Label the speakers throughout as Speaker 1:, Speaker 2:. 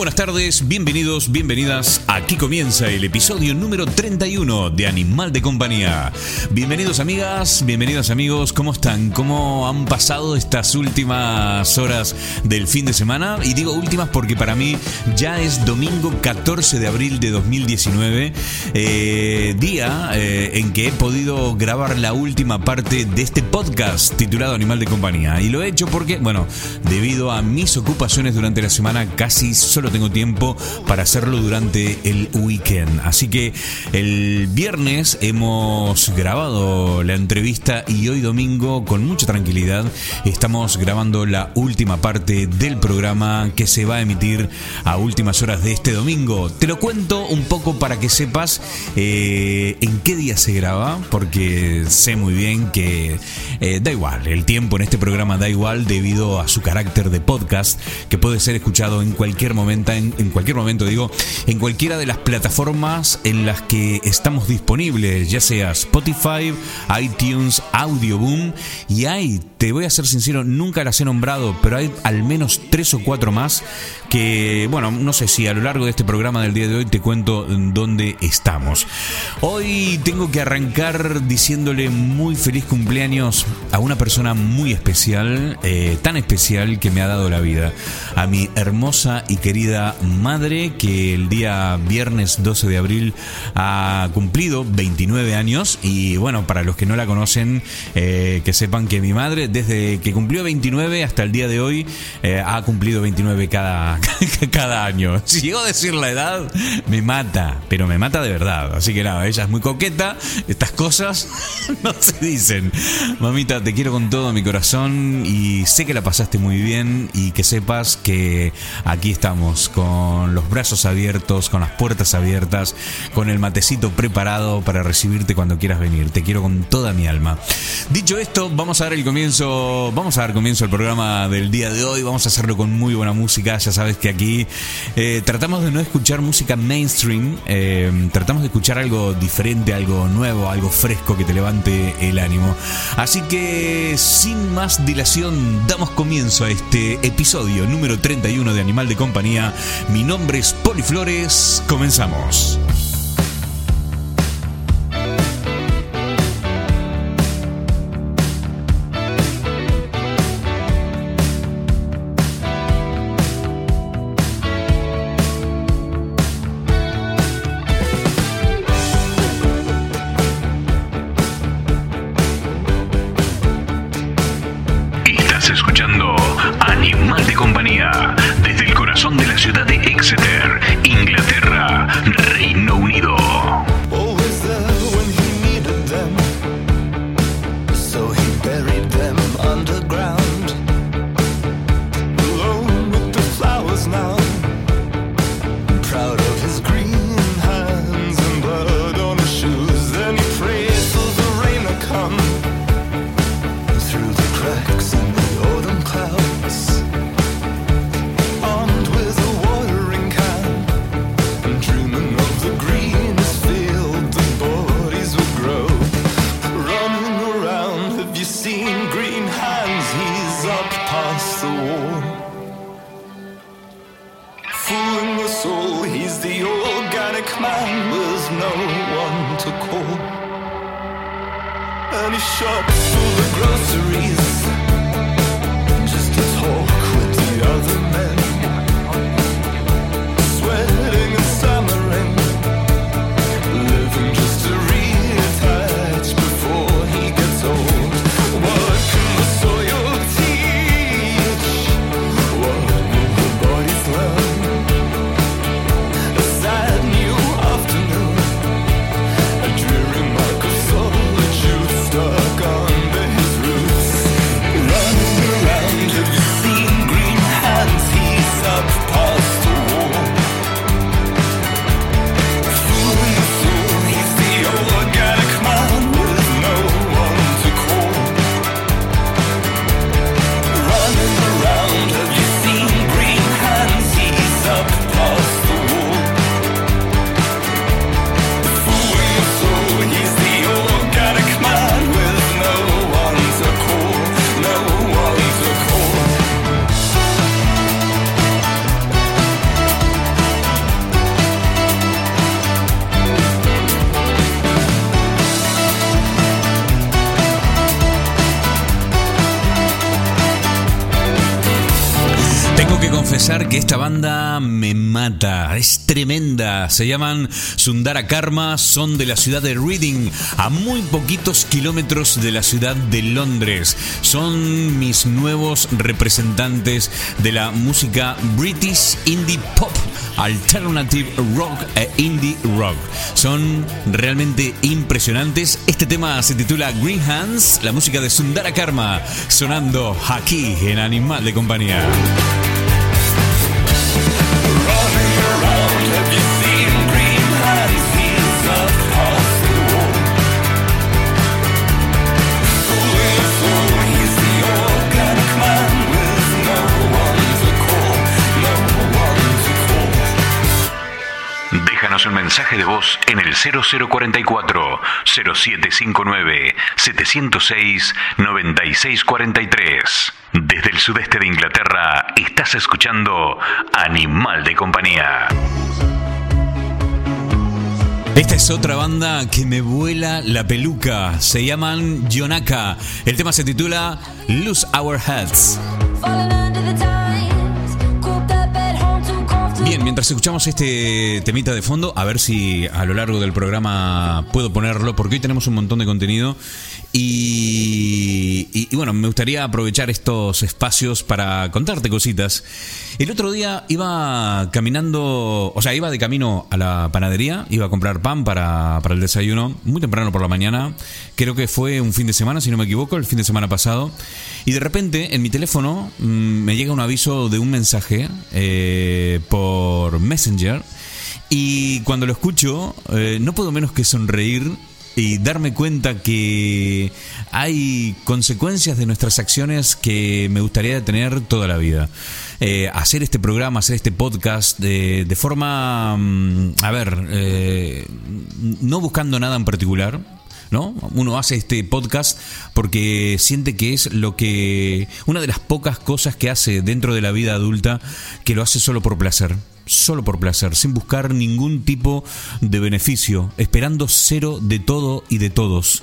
Speaker 1: buenas tardes, bienvenidos, bienvenidas. Aquí comienza el episodio número 31 de Animal de Compañía. Bienvenidos amigas, bienvenidos amigos, ¿cómo están? ¿Cómo han pasado estas últimas horas del fin de semana? Y digo últimas porque para mí ya es domingo 14 de abril de 2019, eh, día eh, en que he podido grabar la última parte de este podcast titulado Animal de Compañía. Y lo he hecho porque, bueno, debido a mis ocupaciones durante la semana casi solo tengo tiempo para hacerlo durante el weekend. Así que el viernes hemos grabado la entrevista y hoy domingo con mucha tranquilidad estamos grabando la última parte del programa que se va a emitir a últimas horas de este domingo. Te lo cuento un poco para que sepas eh, en qué día se graba, porque sé muy bien que eh, da igual, el tiempo en este programa da igual debido a su carácter de podcast que puede ser escuchado en cualquier momento en, cualquier momento, digo, en cualquiera de las plataformas en las que estamos disponibles, ya sea Spotify, iTunes, Audioboom, y hay, te voy a ser sincero, nunca las he nombrado, pero hay al menos tres o cuatro más que, bueno, no sé si a lo largo de este programa del día de hoy te cuento dónde estamos. Hoy tengo que arrancar diciéndole muy feliz cumpleaños a una persona muy especial, eh, tan especial que me ha dado la vida, a mi hermosa y querida madre que el día viernes 12 de abril ha cumplido 29 años y bueno, para los que no la conocen, eh, que sepan que mi madre desde que cumplió 29 hasta el día de hoy eh, ha cumplido 29 cada, cada año. Si llego a decir la edad, me mata, pero me mata de verdad. Así que nada, ella es muy coqueta, estas cosas no se dicen. Mamita, te quiero con todo mi corazón y sé que la pasaste muy bien y que sepas que aquí estamos con los brazos abiertos, con las puertas abiertas, con el matecito preparado para recibirte cuando quieras venir. Te quiero con toda mi alma. Dicho esto, vamos a dar el comienzo, vamos a dar comienzo al programa del día de hoy. Vamos a hacerlo con muy buena música. Ya sabes que aquí eh, tratamos de no escuchar música mainstream, eh, tratamos de escuchar algo diferente, algo nuevo, algo fresco que te levante el ánimo. Así que, sin más dilación, damos comienzo a este episodio número 31 de Animal de Compañía mi nombre es Poliflores. Comenzamos. Que esta banda me mata, es tremenda. Se llaman Sundara Karma, son de la ciudad de Reading, a muy poquitos kilómetros de la ciudad de Londres. Son mis nuevos representantes de la música British Indie Pop, Alternative Rock e Indie Rock. Son realmente impresionantes. Este tema se titula Green Hands, la música de Sundara Karma, sonando aquí en Animal de Compañía. Running around, have you Déjanos un mensaje de voz en el 0044 0759 706 9643. Desde el sudeste de Inglaterra estás escuchando Animal de Compañía. Esta es otra banda que me vuela la peluca. Se llaman Yonaka. El tema se titula Lose Our Heads. Mientras escuchamos este temita de fondo, a ver si a lo largo del programa puedo ponerlo, porque hoy tenemos un montón de contenido y, y, bueno, me gustaría aprovechar estos espacios para contarte cositas. El otro día iba caminando, o sea, iba de camino a la panadería, iba a comprar pan para, para el desayuno, muy temprano por la mañana, creo que fue un fin de semana, si no me equivoco, el fin de semana pasado, y de repente en mi teléfono mmm, me llega un aviso de un mensaje eh, por Messenger, y cuando lo escucho, eh, no puedo menos que sonreír y darme cuenta que hay consecuencias de nuestras acciones que me gustaría tener toda la vida. Eh, hacer este programa, hacer este podcast de, de forma, mm, a ver, eh, no buscando nada en particular, ¿no? Uno hace este podcast porque siente que es lo que una de las pocas cosas que hace dentro de la vida adulta que lo hace solo por placer solo por placer, sin buscar ningún tipo de beneficio, esperando cero de todo y de todos.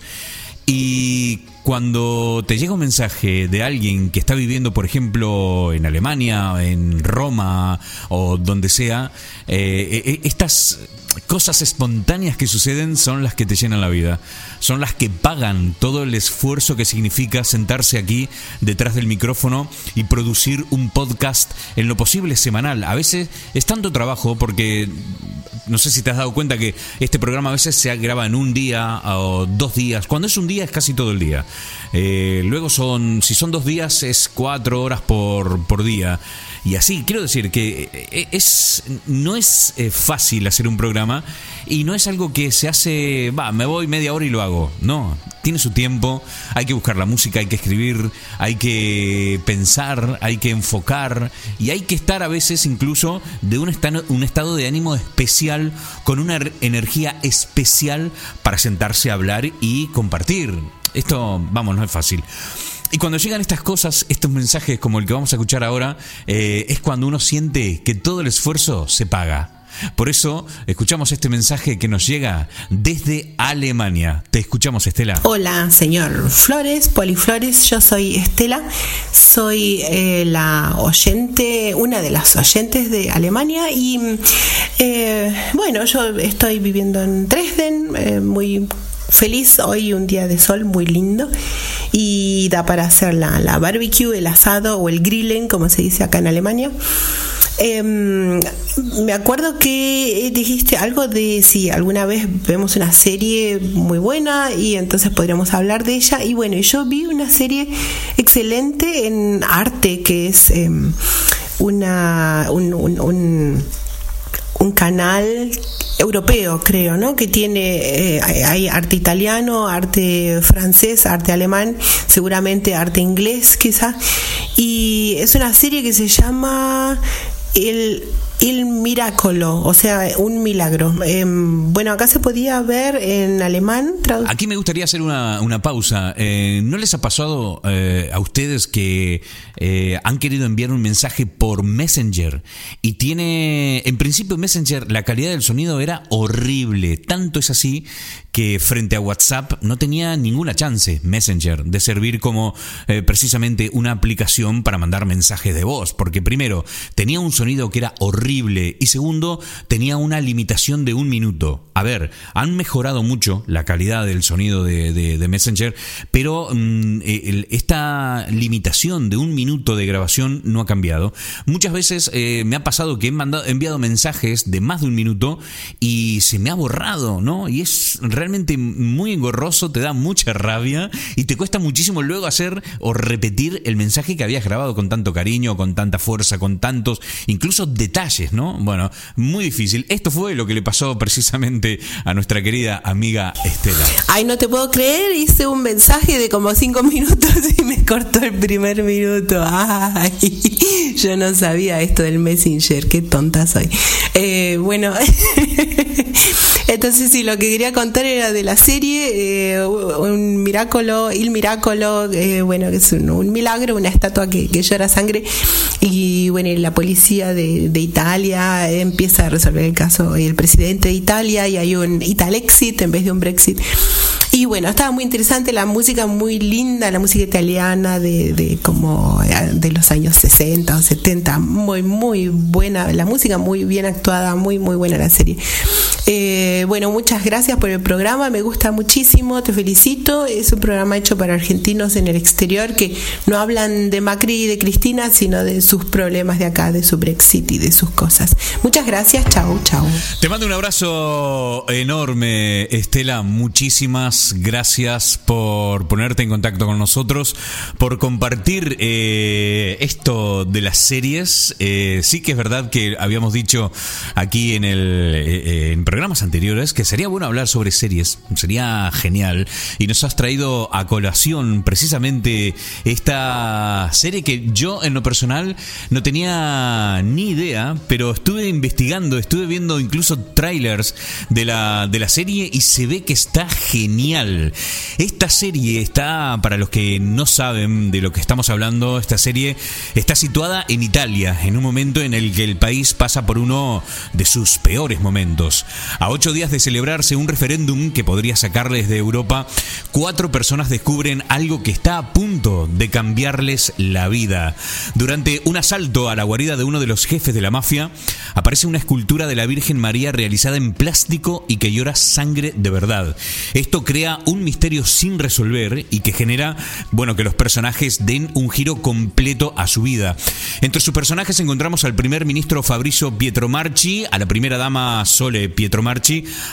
Speaker 1: Y cuando te llega un mensaje de alguien que está viviendo, por ejemplo, en Alemania, en Roma o donde sea, eh, estas cosas espontáneas que suceden son las que te llenan la vida, son las que pagan todo el esfuerzo que significa sentarse aquí detrás del micrófono y producir un podcast en lo posible semanal. A veces es tanto trabajo porque no sé si te has dado cuenta que este programa a veces se graba en un día o dos días. Cuando es un día es casi todo el día. Eh, luego son, si son dos días es cuatro horas por, por día. Y así, quiero decir que eh, es, no es eh, fácil hacer un programa y no es algo que se hace, va, me voy media hora y lo hago. No, tiene su tiempo, hay que buscar la música, hay que escribir, hay que pensar, hay que enfocar y hay que estar a veces incluso de un estado, un estado de ánimo especial, con una energía especial para sentarse a hablar y compartir. Esto, vamos, no es fácil. Y cuando llegan estas cosas, estos mensajes como el que vamos a escuchar ahora, eh, es cuando uno siente que todo el esfuerzo se paga. Por eso escuchamos este mensaje que nos llega desde Alemania. Te escuchamos, Estela.
Speaker 2: Hola, señor Flores, Poliflores. Yo soy Estela. Soy eh, la oyente, una de las oyentes de Alemania. Y eh, bueno, yo estoy viviendo en Dresden, eh, muy feliz hoy un día de sol muy lindo y da para hacer la, la barbecue, el asado o el grillen como se dice acá en Alemania. Eh, me acuerdo que dijiste algo de si alguna vez vemos una serie muy buena y entonces podríamos hablar de ella. Y bueno, yo vi una serie excelente en arte que es eh, una, un, un, un, un canal europeo, creo, ¿no? Que tiene, eh, hay arte italiano, arte francés, arte alemán, seguramente arte inglés, quizá. Y es una serie que se llama El Il Miracolo, o sea, un milagro. Em, bueno, acá se podía ver en alemán.
Speaker 1: Aquí me gustaría hacer una, pausa. Eh, ¿No les ha pasado eh, a ustedes que eh, han querido enviar un mensaje por Messenger y tiene, en principio Messenger, la calidad del sonido era horrible. Tanto es así que frente a WhatsApp no tenía ninguna chance Messenger de servir como precisamente una aplicación para mandar mensajes de voz. Porque primero, tenía un sonido que era horrible y segundo, tenía una limitación de un minuto. A ver, han mejorado mucho la calidad del sonido de, Messenger, pero mm, eh, esta limitación de un minuto de grabación no ha cambiado. Muchas veces eh, me ha pasado que he, mandado, enviado mensajes de más de un minuto y se me ha borrado, ¿no? Y es realmente muy engorroso, te da mucha rabia y te cuesta muchísimo luego hacer o repetir el mensaje que habías grabado con tanto cariño, con tanta fuerza, con tantos, incluso detalles, ¿no? Bueno, muy difícil. Esto fue lo que le pasó precisamente a nuestra querida amiga Estela.
Speaker 2: Ay, no te puedo creer, hice un mensaje de como cinco minutos y me cortó el primer minuto. Ay, yo no sabía esto del Messenger, qué tonta soy. Eh, bueno, entonces sí, lo que quería contar de la serie, eh, un miráculo, el miráculo, eh, bueno, que es un, milagro, una estatua que, llora sangre y bueno, la policía de, de Italia empieza a resolver el caso, el presidente de Italia y hay un Italexit en vez de un Brexit. Y bueno, estaba muy interesante, la música muy linda, la música italiana de, de como eh, de los años 60 o 70, muy, muy buena, la música muy bien actuada, muy, muy buena la serie. Eh, bueno, muchas gracias por el programa, me gusta muchísimo, te felicito. Es un programa hecho para argentinos en el exterior que no hablan de Macri y de Cristina, sino de sus problemas de acá, de su Brexit y de sus cosas. Muchas gracias, chao, chao.
Speaker 1: Te mando un abrazo enorme, Estela. Muchísimas gracias por ponerte en contacto con nosotros, por compartir eh, esto de las series. Eh, sí que es verdad que habíamos dicho aquí en el en programas anteriores que sería bueno hablar sobre series, sería genial. Y nos has traído a colación precisamente esta serie que yo en lo personal no tenía ni idea, pero estuve investigando, estuve viendo incluso trailers de la, de la serie y se ve que está genial. Esta serie está, para los que no saben de lo que estamos hablando, esta serie está situada en Italia, en un momento en el que el país pasa por uno de sus peores momentos. A ocho días de celebrarse un referéndum que podría sacarles de Europa, cuatro personas descubren algo que está a punto de cambiarles la vida. Durante un asalto a la guarida de uno de los jefes de la mafia, aparece una escultura de la Virgen María realizada en plástico y que llora sangre de verdad. Esto crea un misterio sin resolver y que genera, bueno, que los personajes den un giro completo a su vida. Entre sus personajes encontramos al primer ministro Fabrizio Pietromarchi, a la primera dama Sole Pietromarchi,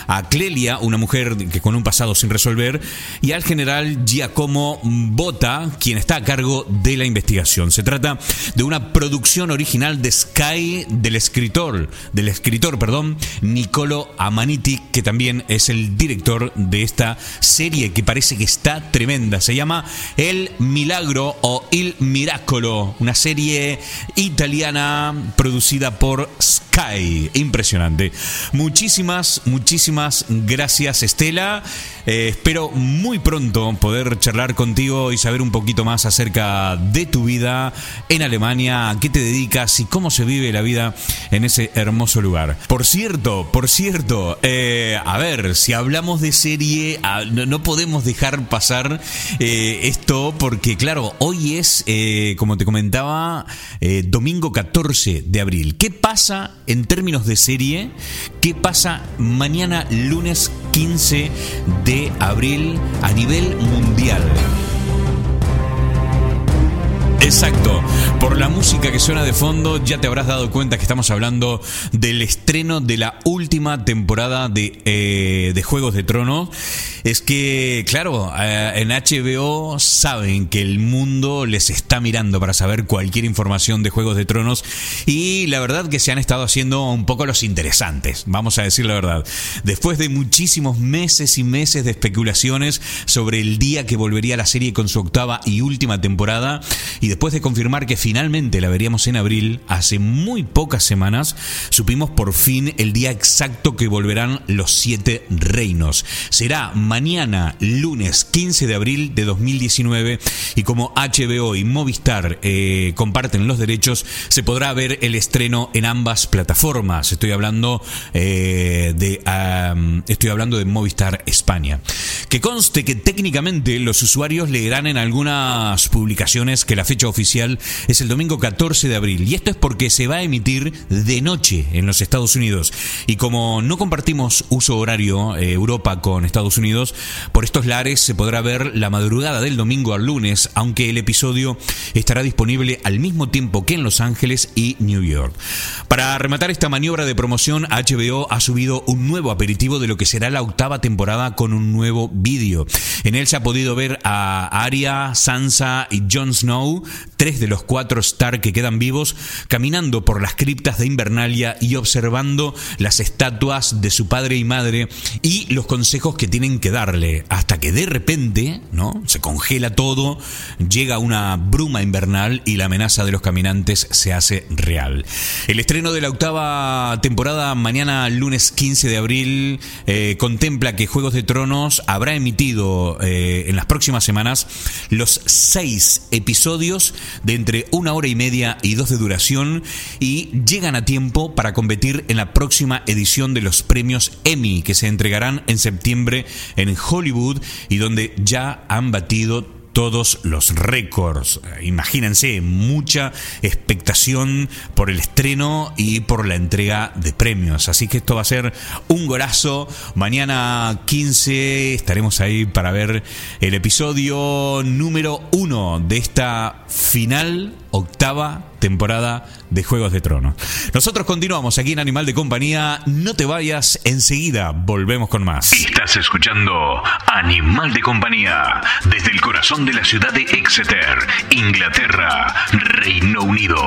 Speaker 1: a Clelia, una mujer que con un pasado sin resolver, y al general Giacomo Bota, quien está a cargo de la investigación. Se trata de una producción original de Sky del escritor, del escritor, perdón, Nicolo Amaniti, que también es el director de esta serie que parece que está tremenda. Se llama El Milagro o Il Miracolo, una serie italiana producida por Sky. Impresionante. Muchísimas, muchísimas gracias Estela. Eh, espero muy pronto poder charlar contigo y saber un poquito más acerca de tu vida en Alemania, a qué te dedicas y cómo se vive la vida en ese hermoso lugar. Por cierto, por cierto, eh, a ver, si hablamos de serie, ah, no, podemos dejar pasar eh, esto porque, claro, hoy es, como te comentaba, domingo 14 de abril. ¿Qué pasa en términos de serie? ¿Qué pasa mañana lunes 15 de abril a nivel mundial. Exacto. Por la música que suena de fondo, ya te habrás dado cuenta que estamos hablando del estreno de la última temporada de, eh, de Juegos de Tronos. Es que, claro, eh, en HBO saben que el mundo les está mirando para saber cualquier información de Juegos de Tronos y la verdad que se han estado haciendo un poco los interesantes, vamos a decir la verdad. Después de muchísimos meses y meses de especulaciones sobre el día que volvería la serie con su octava y última temporada, y después de confirmar que finalmente la veríamos en abril, hace muy pocas semanas supimos por fin el día exacto que volverán los siete reinos. Será mañana, lunes 15 de abril de 2019 y como HBO y Movistar eh, comparten los derechos, se podrá ver el estreno en ambas plataformas. Estoy hablando eh, de estoy hablando de Movistar España. Que conste que técnicamente los usuarios leerán en algunas publicaciones que la fecha oficial es el domingo 14 de abril. Y esto es porque se va a emitir de noche en los Estados Unidos. Y como no compartimos uso horario eh, Europa con Estados Unidos, por estos lares se podrá ver la madrugada del domingo al lunes, aunque el episodio estará disponible al mismo tiempo que en Los Ángeles y New York. Para rematar esta maniobra de promoción, HBO ha subido un nuevo aperitivo de lo que será la octava temporada con un nuevo vídeo. En él se ha podido ver a Arya, Sansa y Jon Snow, tres de los cuatro Stark que quedan vivos, caminando por las criptas de Invernalia y observando las estatuas de su padre y madre y los consejos que tienen que darle, hasta que de repente, ¿no? Se congela todo, llega una bruma invernal y la amenaza de los caminantes se hace real. El estreno de la octava temporada mañana lunes 15 de abril eh, contempla que Juegos de Tronos habrá emitido eh, en las próximas semanas los seis episodios de entre una hora y media y dos de duración y llegan a tiempo para competir en la próxima edición de los premios Emmy que se entregarán en septiembre en Hollywood y donde ya han batido todos los récords. Imagínense, mucha expectación por el estreno y por la entrega de premios. Así que esto va a ser un golazo. Mañana 15 estaremos ahí para ver el episodio número uno de esta final octava temporada de Juegos de Tronos. Nosotros continuamos aquí en Animal de Compañía. No te vayas, enseguida volvemos con más.
Speaker 3: Estás escuchando Animal de Compañía desde el corazón de la ciudad de Exeter, Inglaterra, Reino Unido.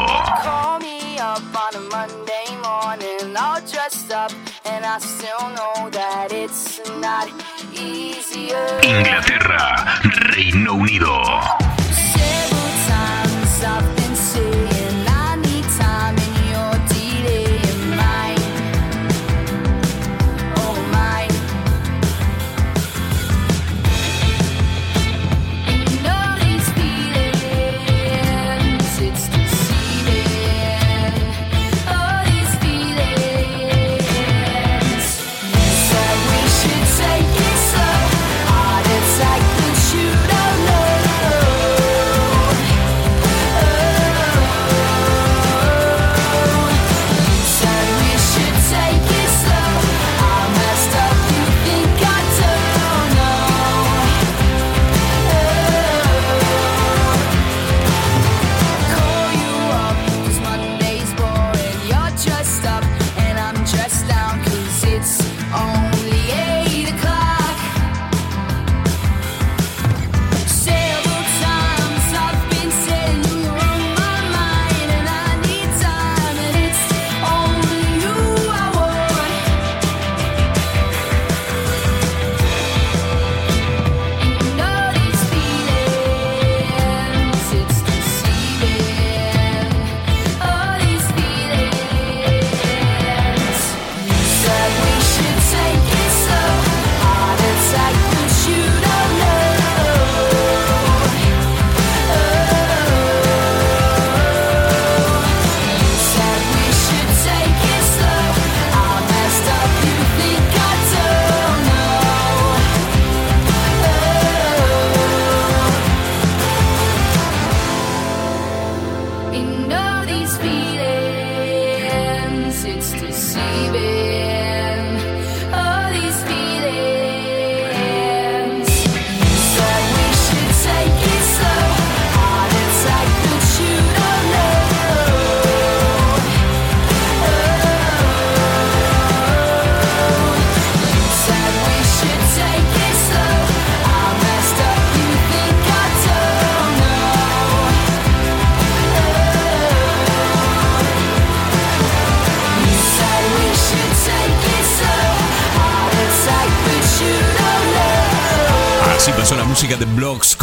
Speaker 3: Inglaterra, Reino Unido.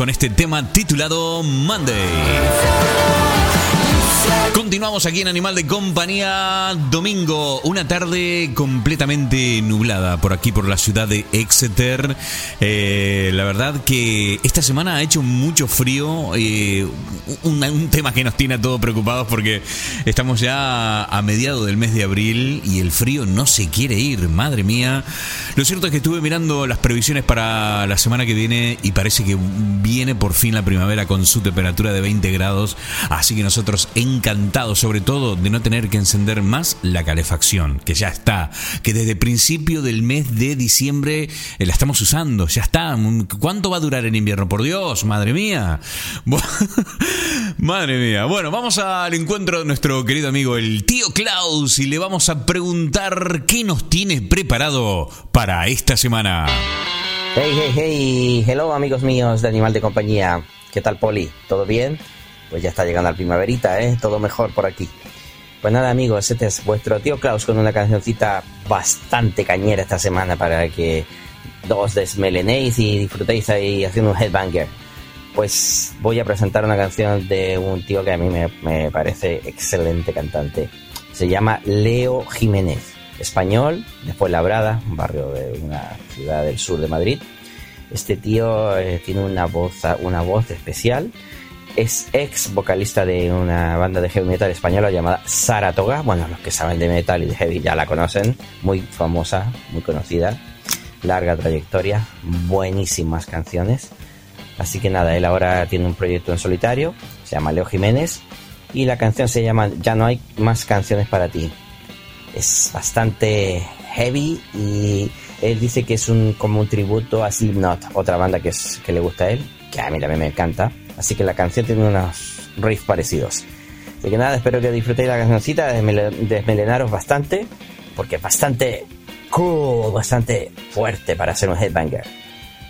Speaker 1: Con este tema titulado Monday. Continuamos aquí en Animal de Compañía, domingo, una tarde completamente por aquí, por la ciudad de Exeter. Eh, la verdad que esta semana ha hecho mucho frío, eh, un, un, tema que nos tiene a todos preocupados porque estamos ya a mediados del mes de abril y el frío no se quiere ir, madre mía. Lo cierto es que estuve mirando las previsiones para la semana que viene y parece que viene por fin la primavera con su temperatura de 20 grados, así que nosotros encantados sobre todo de no tener que encender más la calefacción, que ya está, que desde principio del mes de diciembre eh, la estamos usando, ya está. ¿Cuánto va a durar el invierno? Por Dios, madre mía. madre mía. Bueno, vamos al encuentro de nuestro querido amigo el tío Klaus y le vamos a preguntar qué nos tiene preparado para esta semana.
Speaker 4: Hey, hey, hey, hello amigos míos de Animal de Compañía. ¿Qué tal, Poli? ¿Todo bien? pues ya está llegando la primaverita, ¿eh? Todo mejor por aquí. Pues nada amigos, este es vuestro tío Klaus con una cancioncita bastante cañera esta semana para que os desmelenéis y disfrutéis ahí haciendo un headbanger. Pues voy a presentar una canción de un tío que a mí me, me parece excelente cantante. Se llama Leo Jiménez, español, después Labrada, un barrio de una ciudad del sur de Madrid. Este tío eh, tiene una voz, una voz especial es ex vocalista de una banda de heavy metal española llamada Saratoga. Bueno, los que saben de metal y de heavy ya la conocen. Muy famosa, muy conocida. Larga trayectoria, buenísimas canciones. Así que nada, él ahora tiene un proyecto en solitario, se llama Leo Jiménez. Y la canción se llama Ya no hay más canciones para ti. Es bastante heavy y él dice que es un, como un tributo a Slipknot, otra banda que, que le gusta a él, que a mí también me encanta Así que la canción tiene unos riffs parecidos. Así que nada, espero que disfrutéis la cancioncita, desmelenaros bastante, porque es bastante cool, bastante fuerte para hacer un headbanger.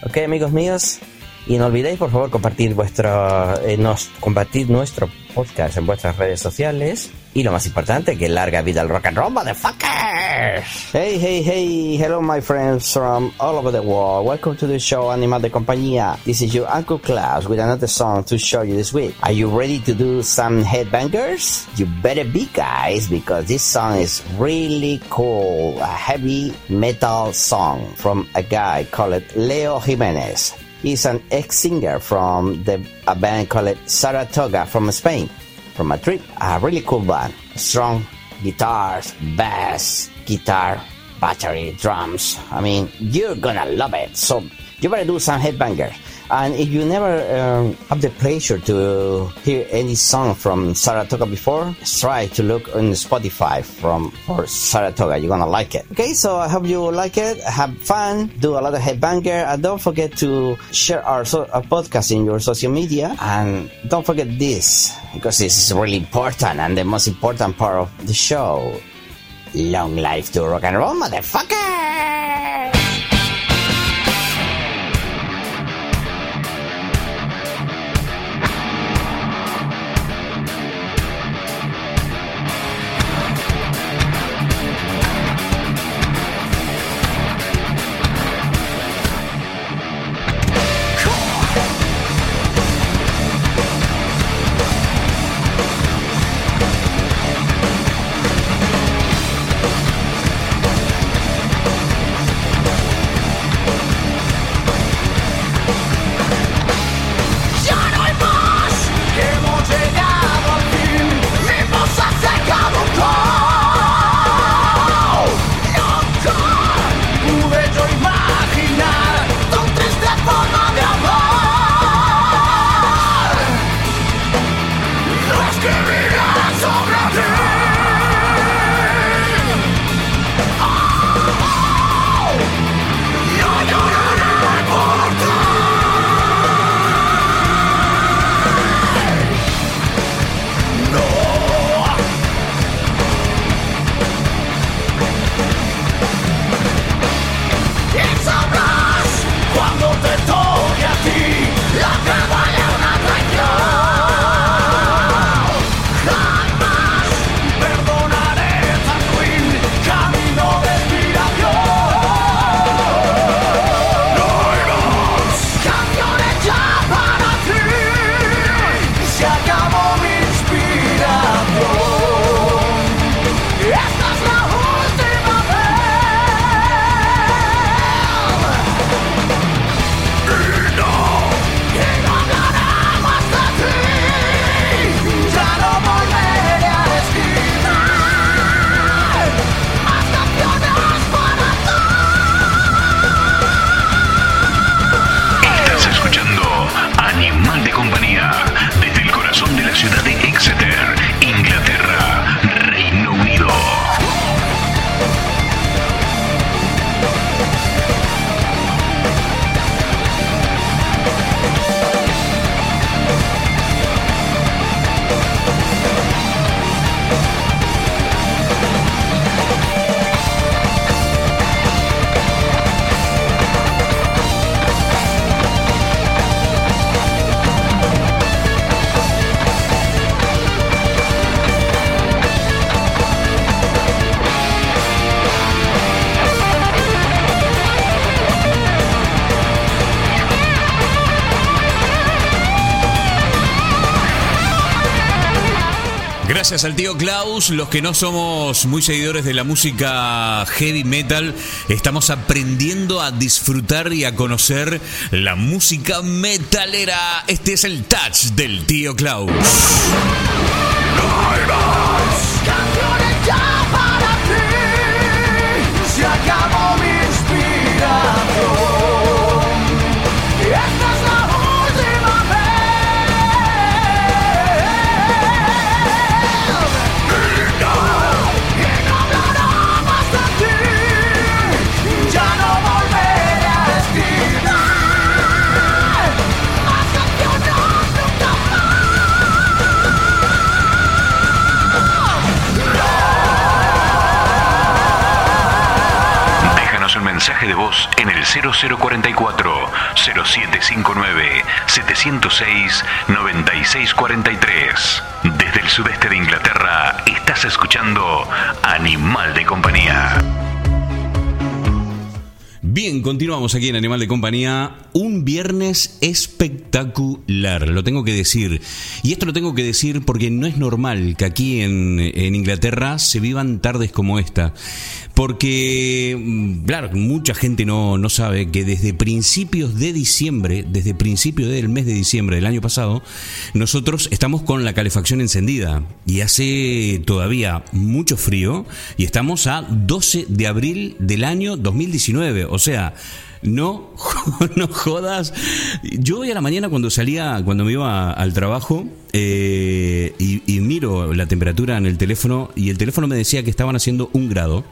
Speaker 4: Ok, amigos míos, y no olvidéis, por favor, compartir vuestro, eh, compartir nuestro podcast en vuestras redes sociales. Y lo más importante, que larga vida al rock and roll, motherfuckers! Hey, hey, hey, hello my friends from all over the world. Welcome to the show Animal de Compañía. This is your Uncle Klaus with another song to show you this week. Are you ready to do some headbangers? You better be guys, because this song is really cool. A heavy metal song from a guy called Leo Jimenez. He's an ex-singer from the, a band called Saratoga from Spain, from Madrid. A really cool band. Strong guitars, bass, guitar, battery, drums. I mean, you're gonna love it. So you better do some headbangers. And if you never um, have the pleasure to hear any song from Saratoga before, try to look on Spotify from for Saratoga. You're gonna like it. Okay, so I hope you like it. Have fun. Do a lot of headbanger, and don't forget to share our, so, our podcast in your social media. And don't forget this because this is really important and the most important part of the show. Long life to rock and roll, motherfucker!
Speaker 1: Gracias al tío Klaus. Los que no somos muy seguidores de la música heavy metal, estamos aprendiendo a disfrutar y a conocer la música metalera. Este es el touch del tío Klaus.
Speaker 3: De voz en el 0044 0759 706 9643. Desde el sudeste de Inglaterra estás escuchando Animal de Compañía.
Speaker 1: Bien, continuamos aquí en Animal de Compañía. Un viernes espectacular, lo tengo que decir. Y esto lo tengo que decir porque no es normal que aquí en, en Inglaterra se vivan tardes como esta. Porque, mm, claro, mucha gente no, no sabe que desde principios de diciembre, desde principios del mes de diciembre del año pasado, nosotros estamos con la calefacción encendida y hace todavía mucho frío y estamos a 12 de abril del año 2019. O sea, no, no jodas. Yo hoy a la mañana cuando salía, cuando me iba al trabajo eh, y, y miro la temperatura en el teléfono y el teléfono me decía que estaban haciendo un grado.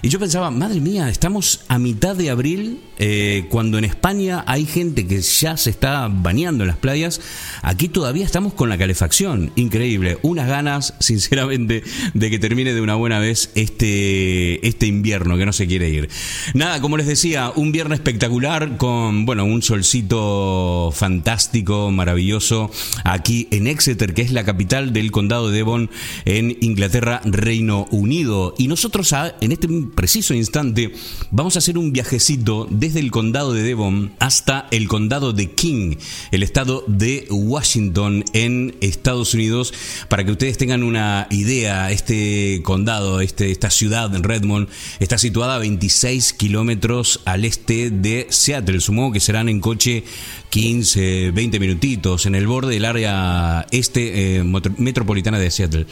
Speaker 1: Y yo pensaba, madre mía, estamos a mitad de abril, eh, cuando en España hay gente que ya se está bañando en las playas, aquí todavía estamos con la calefacción. Increíble. Unas ganas, sinceramente, de que termine de una buena vez este, este invierno que no se quiere ir. Nada, como les decía, un viernes espectacular con, bueno, un solcito fantástico, maravilloso, aquí en Exeter, que es la capital del condado de Devon, en Inglaterra, Reino Unido. Y nosotros en este preciso instante vamos a hacer un viajecito desde el condado de Devon hasta el condado de King, el estado de Washington en Estados Unidos, para que ustedes tengan una idea. Este condado, este, esta ciudad, Redmond, está situada a 26 kilómetros al este de Seattle. Supongo que serán en coche 15, 20 minutitos en el borde del área este eh, metropolitana de Seattle.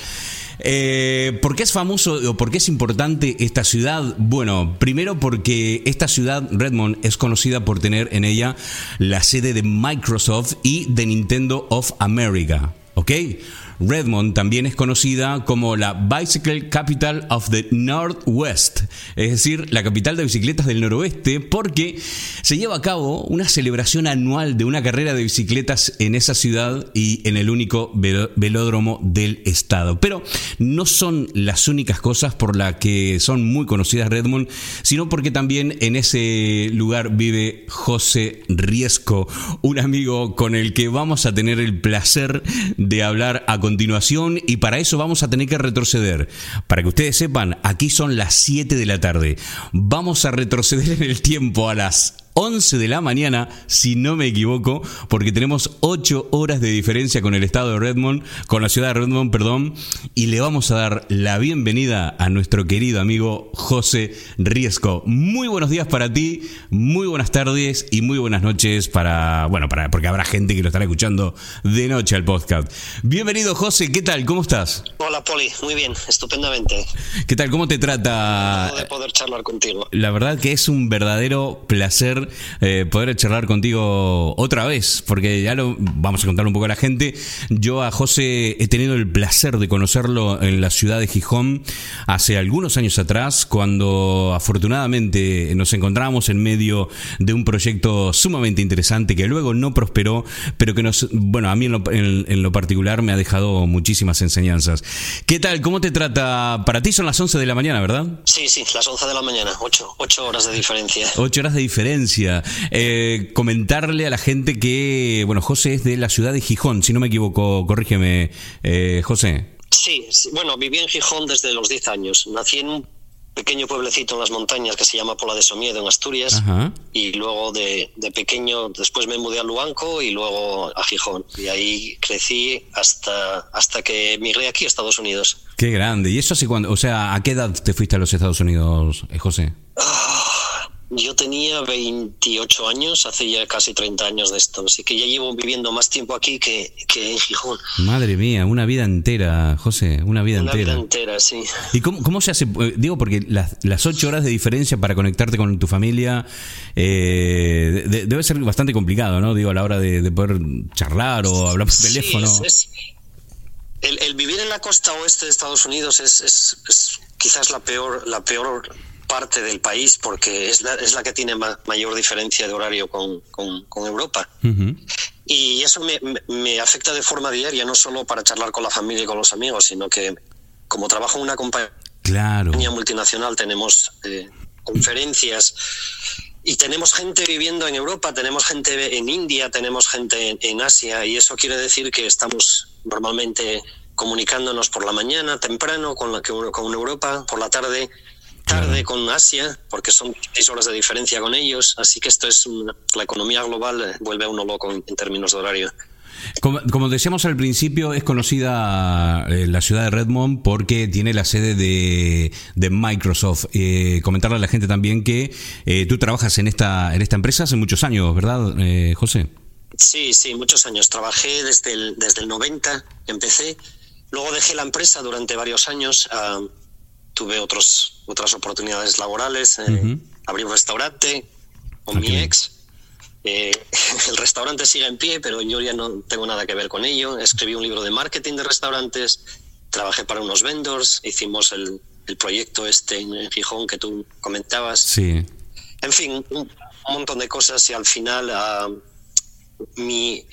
Speaker 1: Eh, ¿Por qué es famoso o por qué es importante esta ciudad? Bueno, primero porque esta ciudad, Redmond, es conocida por tener en ella la sede de Microsoft y de Nintendo of America. ¿Ok? Redmond también es conocida como la Bicycle Capital of the Northwest, es decir, la capital de bicicletas del noroeste, porque se lleva a cabo una celebración anual de una carrera de bicicletas en esa ciudad y en el único velódromo del estado. Pero no son las únicas cosas por las que son muy conocidas Redmond, sino porque también en ese lugar vive José Riesco, un amigo con el que vamos a tener el placer de hablar a continuación y para eso vamos a tener que retroceder. Para que ustedes sepan, aquí son las 7 de la tarde. Vamos a retroceder en el tiempo a las 11 de la mañana, si no me equivoco, porque tenemos 8 horas de diferencia con el estado de Redmond, con la ciudad de Redmond, perdón, y le vamos a dar la bienvenida a nuestro querido amigo José Riesco. Muy buenos días para ti, muy buenas tardes y muy buenas noches para, bueno, para, porque habrá gente que lo estará escuchando de noche al podcast. Bienvenido José, ¿qué tal? ¿Cómo estás?
Speaker 5: Hola Poli, muy bien, estupendamente.
Speaker 1: ¿Qué tal? ¿Cómo te trata?
Speaker 5: De poder charlar contigo.
Speaker 1: La verdad que es un verdadero placer eh, poder charlar contigo otra vez, porque ya lo vamos a contar un poco a la gente. Yo a José he tenido el placer de conocerlo en la ciudad de Gijón hace algunos años atrás, cuando afortunadamente nos encontramos en medio de un proyecto sumamente interesante que luego no prosperó, pero que nos, bueno, a mí en lo, particular me ha dejado muchísimas enseñanzas. ¿Qué tal? ¿Cómo te trata? Para ti son las 11 de la mañana, ¿verdad?
Speaker 5: Sí, sí, las 11 de la mañana, 8, 8 horas de diferencia.
Speaker 1: 8 horas de diferencia eh, comentarle a la gente que, bueno, José es de la ciudad de Gijón, si no me equivoco, corrígeme, eh, José.
Speaker 5: Sí, bueno, viví en Gijón desde los 10 años. Nací en un pequeño pueblecito en las montañas que se llama Pola de Somiedo en Asturias
Speaker 1: Ajá.
Speaker 5: y luego de, de pequeño después me mudé a Luanco y luego a Gijón y ahí crecí hasta hasta que emigré aquí a Estados Unidos.
Speaker 1: Qué grande. ¿Y eso hace cuándo? O sea, ¿a qué edad te fuiste a los Estados Unidos, eh, José?
Speaker 5: Yo tenía 28 años, hace ya casi 30 años de esto, así que ya llevo viviendo más tiempo aquí que, que en Gijón.
Speaker 1: Madre mía, una vida entera, José, una vida
Speaker 5: Una
Speaker 1: entera.
Speaker 5: vida entera, sí.
Speaker 1: ¿Y cómo, cómo se hace? Eh, Digo, porque las, las ocho horas de diferencia para conectarte con tu familia eh, de- debe ser bastante complicado, ¿no? Digo, a la hora de, de poder charlar o hablar por
Speaker 5: Sí,
Speaker 1: teléfono.
Speaker 5: es- es- el, el vivir en la costa oeste de Estados Unidos es, es- es quizás la peor, la peor parte del país porque es la, es la que tiene ma- mayor diferencia de horario con, con- con Europa. Y eso me, me- me afecta de forma diaria, no solo para charlar con la familia y con los amigos, sino que como trabajo en una compañía
Speaker 1: Claro.
Speaker 5: multinacional, tenemos eh, conferencias y tenemos gente viviendo en Europa, tenemos gente en India, tenemos gente en, en Asia y eso quiere decir que estamos normalmente comunicándonos por la mañana temprano con, la, con Europa, por la tarde tarde con Asia, porque son seis horas de diferencia con ellos, así que esto es una- la economía global eh, vuelve a uno loco en, en términos de horario.
Speaker 1: Como, como decíamos al principio, es conocida eh, la ciudad de Redmond porque tiene la sede de, de Microsoft. Eh, comentarle a la gente también que eh, tú trabajas en esta, en esta empresa hace muchos años, ¿verdad, eh, José?
Speaker 5: Sí, sí, muchos años. Trabajé desde el, desde el 90, empecé. Luego dejé la empresa durante varios años. ah, tuve otros, otras oportunidades laborales. eh,
Speaker 1: Ujú.
Speaker 5: Abrí un restaurante con
Speaker 1: Ah,
Speaker 5: mi ex. Eh, el restaurante sigue en pie, pero yo ya no tengo nada que ver con ello. Escribí un libro de marketing de restaurantes. Trabajé para unos vendors. Hicimos el, el proyecto este en Gijón que tú comentabas.
Speaker 1: Sí.
Speaker 5: En fin, un, montón de cosas y al final ah, mi,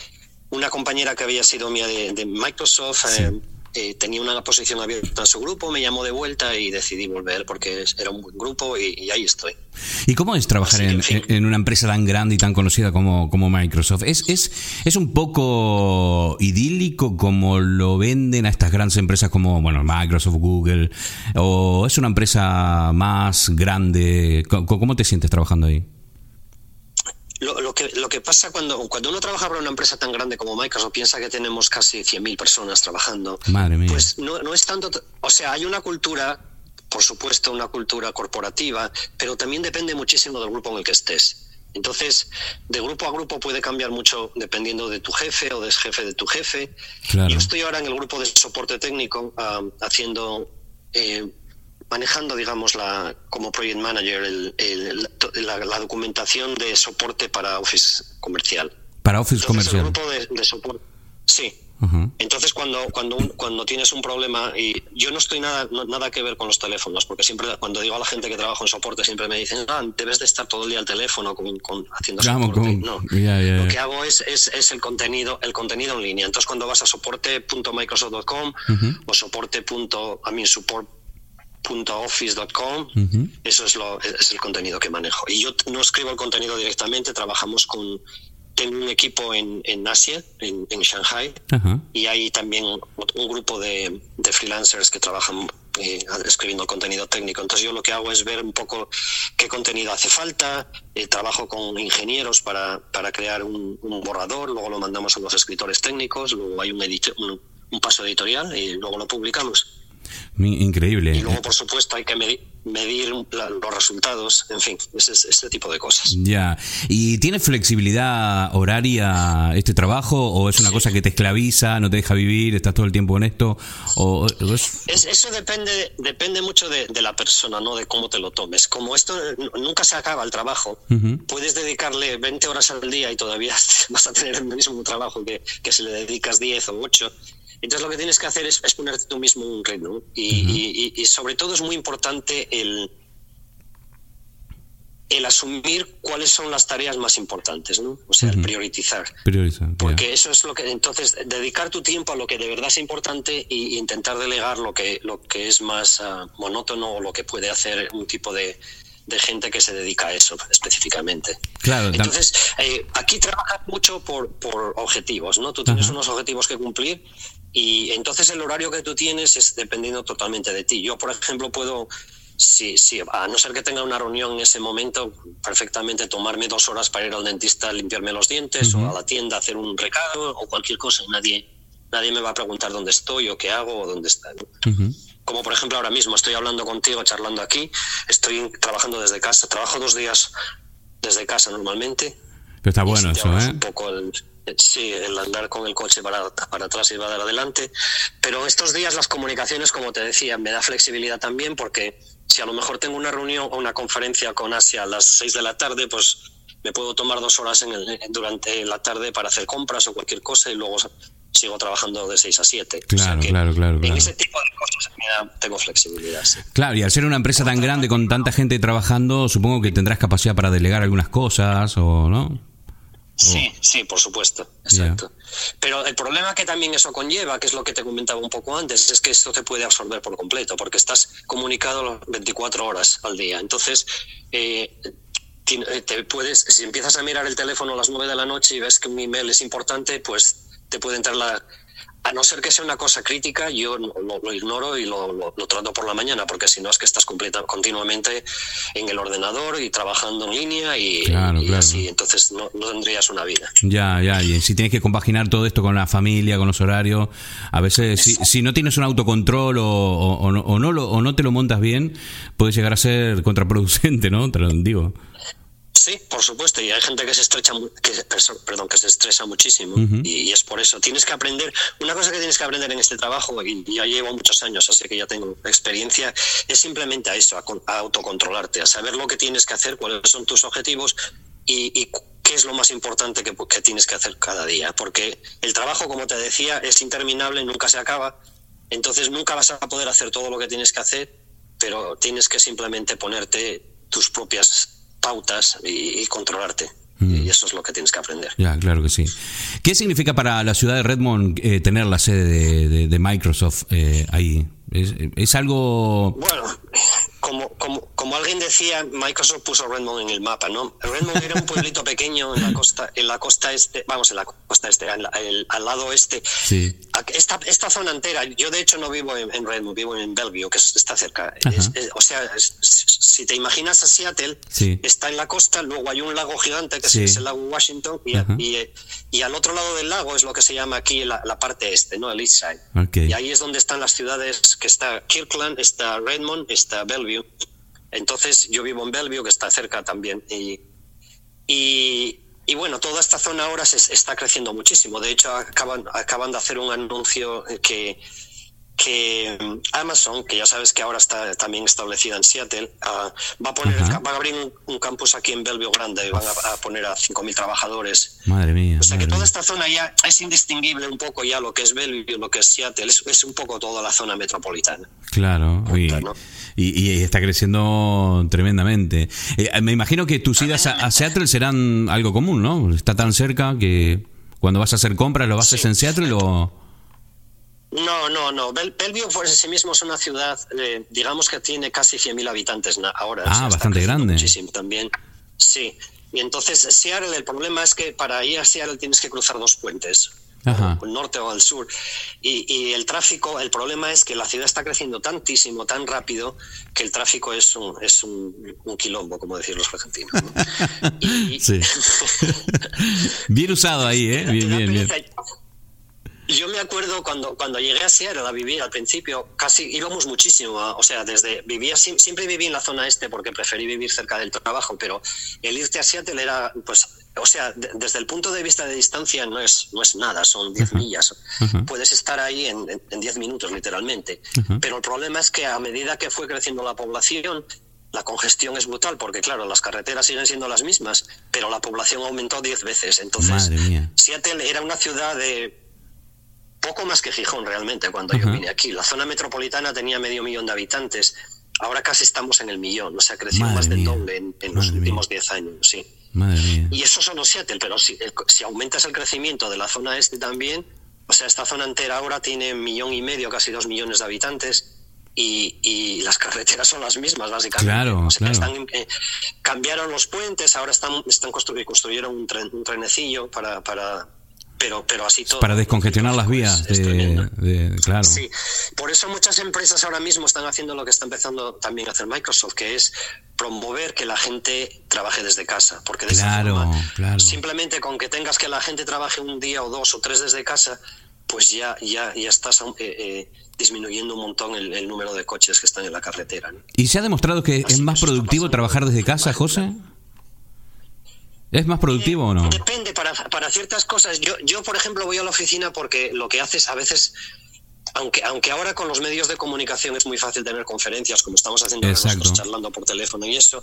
Speaker 5: una compañera que había sido mía de, de Microsoft eh, eh, tenía una posición abierta en su grupo, me llamó de vuelta y decidí volver porque era un buen grupo y, y ahí estoy.
Speaker 1: ¿Y cómo es trabajar
Speaker 5: que,
Speaker 1: en,
Speaker 5: en fin.
Speaker 1: en una empresa tan grande y tan conocida como, como Microsoft? ¿Es, es, ¿Es un poco idílico como lo venden a estas grandes empresas como bueno, Microsoft, Google? ¿O es una empresa más grande? ¿Cómo, cómo te sientes trabajando ahí?
Speaker 5: Lo, lo que, lo que pasa cuando, cuando uno trabaja para una empresa tan grande como Microsoft, piensa que tenemos casi 100.000 personas trabajando.
Speaker 1: Madre mía.
Speaker 5: Pues no, no es tanto, o sea, hay una cultura, por supuesto, una cultura corporativa, pero también depende muchísimo del grupo en el que estés. Entonces, de grupo a grupo puede cambiar mucho dependiendo de tu jefe o del jefe de tu jefe.
Speaker 1: Claro.
Speaker 5: Yo estoy ahora en el grupo de soporte técnico ah, haciendo, eh, manejando, digamos, la, como project manager el- el- la, la documentación de soporte para Office comercial.
Speaker 1: Para Office
Speaker 5: Entonces, el
Speaker 1: Comercial.
Speaker 5: grupo de, de soporte. Sí. Entonces, cuando, cuando, un- cuando tienes un problema, y yo no estoy nada, no- nada que ver con los teléfonos, porque siempre cuando digo a la gente que trabajo en soporte, siempre me dicen, ah, debes de estar todo el día al teléfono con, con- haciendo soporte.
Speaker 1: con-
Speaker 5: no. Lo que hago es, es, es el contenido el contenido en línea. Entonces, cuando vas a soporte.microsoft.com o soporte. I mean,
Speaker 1: Ujú.
Speaker 5: eso es, lo, es el contenido que manejo. Y yo no escribo el contenido directamente, trabajamos con... Tengo un equipo en, en Asia, en, en Shanghai, y hay también un grupo de, de freelancers que trabajan eh, escribiendo contenido técnico. Entonces yo lo que hago es ver un poco qué contenido hace falta, eh, trabajo con ingenieros para, para crear un, un borrador, luego lo mandamos a los escritores técnicos, luego hay un, un paso editorial y luego lo publicamos.
Speaker 1: Increíble.
Speaker 5: Y luego, por supuesto, hay que medi- medir la- los resultados, en fin, ese, ese tipo de cosas.
Speaker 1: Ya. ¿Y tiene flexibilidad horaria este trabajo o es una cosa que te esclaviza, no te deja vivir, estás todo el tiempo en esto? O, o es-
Speaker 5: Es- eso depende, depende mucho de, de la persona, ¿no? De cómo te lo tomes. Como esto nunca se acaba el trabajo, puedes dedicarle 20 horas al día y todavía vas a tener el mismo trabajo que, que si le dedicas 10 o 8. Entonces lo que tienes que hacer es, es ponerte tú mismo un ritmo. Y, y- y- y sobre todo es muy importante el, el asumir cuáles son las tareas más importantes, ¿no? O sea, el priorizar.
Speaker 1: Prioriza, ya.
Speaker 5: Porque eso es lo que entonces dedicar tu tiempo a lo que de verdad es importante y intentar delegar lo que lo que es más ah, monótono o lo que puede hacer un tipo de, de gente que se dedica a eso específicamente.
Speaker 1: Claro,
Speaker 5: Entonces eh, aquí trabajas mucho por, por objetivos, ¿no? Tú tienes
Speaker 1: Ajá.
Speaker 5: unos objetivos que cumplir y entonces el horario que tú tienes es dependiendo totalmente de ti. Yo, por ejemplo, puedo Sí, sí, a no ser que tenga una reunión en ese momento, perfectamente tomarme dos horas para ir al dentista a limpiarme los dientes o a la tienda a hacer un recado o cualquier cosa. Nadie, nadie me va a preguntar dónde estoy o qué hago o dónde está. Como por ejemplo ahora mismo estoy hablando contigo, charlando aquí, estoy trabajando desde casa, trabajo dos días desde casa normalmente.
Speaker 1: Pero está bueno eso, ¿eh?
Speaker 5: Un poco el, Sí, el andar con el coche para, para atrás y va a dar adelante. Pero estos días las comunicaciones, como te decía, me da flexibilidad también porque si a lo mejor tengo una reunión o una conferencia con Asia a las 6 de la tarde, pues me puedo tomar dos horas en el, durante la tarde para hacer compras o cualquier cosa y luego sigo trabajando de 6 a 7.
Speaker 1: Claro, claro, claro,
Speaker 5: En ese tipo de cosas tengo flexibilidad. Sí.
Speaker 1: Claro, y al ser una empresa tan grande con tanta gente trabajando, supongo que tendrás capacidad para delegar algunas cosas o no.
Speaker 5: Sí, oh. sí, por supuesto, exacto. Pero el problema que también eso conlleva, que es lo que te comentaba un poco antes, es que esto te puede absorber por completo, porque estás comunicado 24 horas al día. Entonces, eh, eh, te puedes, si empiezas a mirar el teléfono a las 9 de la noche y ves que un email es importante, pues te puede entrar la, a no ser que sea una cosa crítica, yo lo, ignoro y lo, trato por la mañana, porque si no es que estás continuamente en el ordenador y trabajando en línea y, así, entonces no, tendrías una vida.
Speaker 1: Ya, ya, y si tienes que compaginar todo esto con la familia, con los horarios, a veces si, no tienes un autocontrol o, o, no, o, no o no te lo montas bien, puede llegar a ser contraproducente, ¿no? Te lo digo.
Speaker 5: Sí, por supuesto, y hay gente que se estrecha, que, perdón, que se estresa muchísimo y, es por eso. Tienes que aprender, una cosa que tienes que aprender en este trabajo, y ya llevo muchos años, así que ya tengo experiencia, es simplemente a eso, a, autocontrolarte, a saber lo que tienes que hacer, cuáles son tus objetivos y, qué es lo más importante que, que tienes que hacer cada día. Porque el trabajo, como te decía, es interminable, nunca se acaba, entonces nunca vas a poder hacer todo lo que tienes que hacer, pero tienes que simplemente ponerte tus propias pautas y, controlarte. Mm. Y eso es lo que tienes que aprender.
Speaker 1: Ya, claro que sí. ¿Qué significa para la ciudad de Redmond eh, tener la sede de, Microsoft eh, ahí? ¿Es, ¿Es, algo...?
Speaker 5: Bueno, como, como, como, alguien decía, Microsoft puso Redmond en el mapa, ¿no? Redmond era un pueblito pequeño en la costa, en la costa este, vamos, en la costa este, al lado este.
Speaker 1: Sí.
Speaker 5: Esta, esta zona entera, yo de hecho no vivo en, Redmond, vivo en Bellevue, que está cerca. o sea, si te imaginas a Seattle, está en la costa, luego hay un lago gigante que es el lago Washington, y, y, al otro lado del lago es lo que se llama aquí la, parte este, ¿no? El East Side. Y ahí es donde están las ciudades, que está Kirkland, está Redmond, está Bellevue entonces yo vivo en Bellevue, que está cerca también. Y, y, bueno, toda esta zona ahora se está creciendo muchísimo. De hecho, acaban, acaban de hacer un anuncio que, que Amazon, que ya sabes que ahora está también establecida en Seattle, ah, va a poner, a abrir un, campus aquí en Bellevue grande, van a, poner a 5.000 trabajadores.
Speaker 1: Madre mía.
Speaker 5: O sea que toda esta zona ya es indistinguible un poco ya lo que es Bellevue, lo que es Seattle, es, un poco toda la zona metropolitana.
Speaker 1: Claro, y, está creciendo tremendamente. Eh, me imagino que tus idas a, Seattle serán algo común, ¿no? Está tan cerca que cuando vas a hacer compras lo a hacer en Seattle o...
Speaker 5: No, no, no. Bellevue por sí mismo es una ciudad, eh, digamos que tiene casi 100.000 habitantes ahora.
Speaker 1: Ah, bastante grande.
Speaker 5: Muchísimo también. Sí. Y entonces Seattle, el problema es que para ir a Seattle tienes que cruzar dos puentes. Ajá. el norte o al sur. Y, el tráfico, el problema es que la ciudad está creciendo tantísimo, tan rápido, que el tráfico es un, es un, quilombo, como decir los argentinos.
Speaker 1: sí. bien usado ahí, ¿eh? Bien, bien, bien.
Speaker 5: Yo me acuerdo cuando, cuando llegué a Seattle a vivir al principio, casi íbamos muchísimo, o sea, desde vivía siempre viví en la zona este porque preferí vivir cerca del trabajo, pero el irte a Seattle era, pues, o sea, desde el punto de vista de distancia no es, no es nada, son 10 millas. Puedes estar ahí en 10 minutos, literalmente. Pero el problema es que a medida que fue creciendo la población, la congestión es brutal, porque claro, las carreteras siguen siendo las mismas, pero la población aumentó 10 veces. Entonces, Seattle era una ciudad de poco más que Gijón realmente cuando yo vine aquí. La zona metropolitana tenía medio millón de habitantes, ahora casi estamos en el millón, o sea, creció más del doble en, los últimos 10 años, sí. Y eso solo Seattle, pero si, si aumentas el crecimiento de la zona este también, o sea, esta zona entera ahora tiene un millón y medio, casi dos millones de habitantes. Y, las carreteras son las mismas, básicamente.
Speaker 1: Claro,
Speaker 5: eh, cambiaron los puentes, ahora están, están construyendo, construyeron un, tren, un trenecillo para, para pero, pero así todo.
Speaker 1: Para descongestionar las vías, de, claro.
Speaker 5: Sí, por eso muchas empresas ahora mismo están haciendo lo que está empezando también a hacer Microsoft, que es promover que la gente trabaje desde casa, porque de
Speaker 1: claro, claro.
Speaker 5: simplemente con que tengas que la gente trabaje un día o dos o tres desde casa, pues ya, ya, ya estás eh, eh, disminuyendo un montón el, número de coches que están en la carretera.
Speaker 1: ¿Y se ha demostrado que es más productivo trabajar desde casa, José? ¿Es más productivo o no?
Speaker 5: Depende, para, para ciertas cosas. Yo, yo, por ejemplo, voy a la oficina porque lo que haces a veces aunque, aunque ahora con los medios de comunicación es muy fácil tener conferencias, como estamos haciendo nosotros charlando por teléfono y eso,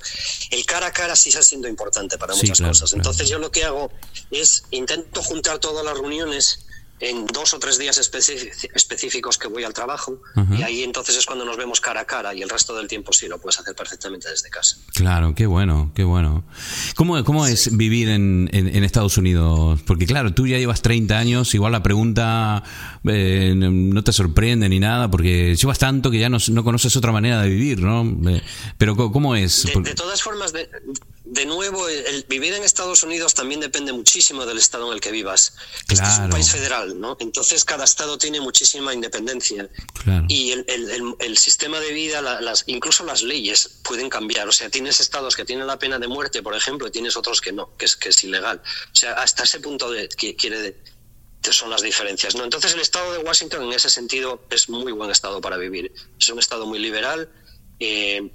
Speaker 5: el cara a cara sí está siendo importante para muchas cosas. Entonces yo lo que hago es intento juntar todas las reuniones en dos o tres días específicos que voy al trabajo y ahí entonces es cuando nos vemos cara a cara y el resto del tiempo sí lo puedes hacer perfectamente desde casa.
Speaker 1: Claro, qué bueno, qué bueno. ¿Cómo, cómo es vivir en, en, Estados Unidos? Porque claro, tú ya llevas 30 años, igual la pregunta eh, no te sorprende ni nada porque llevas tanto que ya no, no conoces otra manera de vivir, ¿no? Eh, pero ¿cómo es?
Speaker 5: De, todas formas, de, de nuevo, el, vivir en Estados Unidos también depende muchísimo del estado en el que vivas. Este es un país federal, ¿no? Entonces cada estado tiene muchísima independencia. Y el, sistema de vida, las, incluso las leyes pueden cambiar. O sea, tienes estados que tienen la pena de muerte, por ejemplo, y tienes otros que no, que es, que es ilegal. O sea, hasta ese punto de, que quiere son las diferencias. ¿no? Entonces el estado de Washington en ese sentido es muy buen estado para vivir. Es un estado muy liberal. Eh,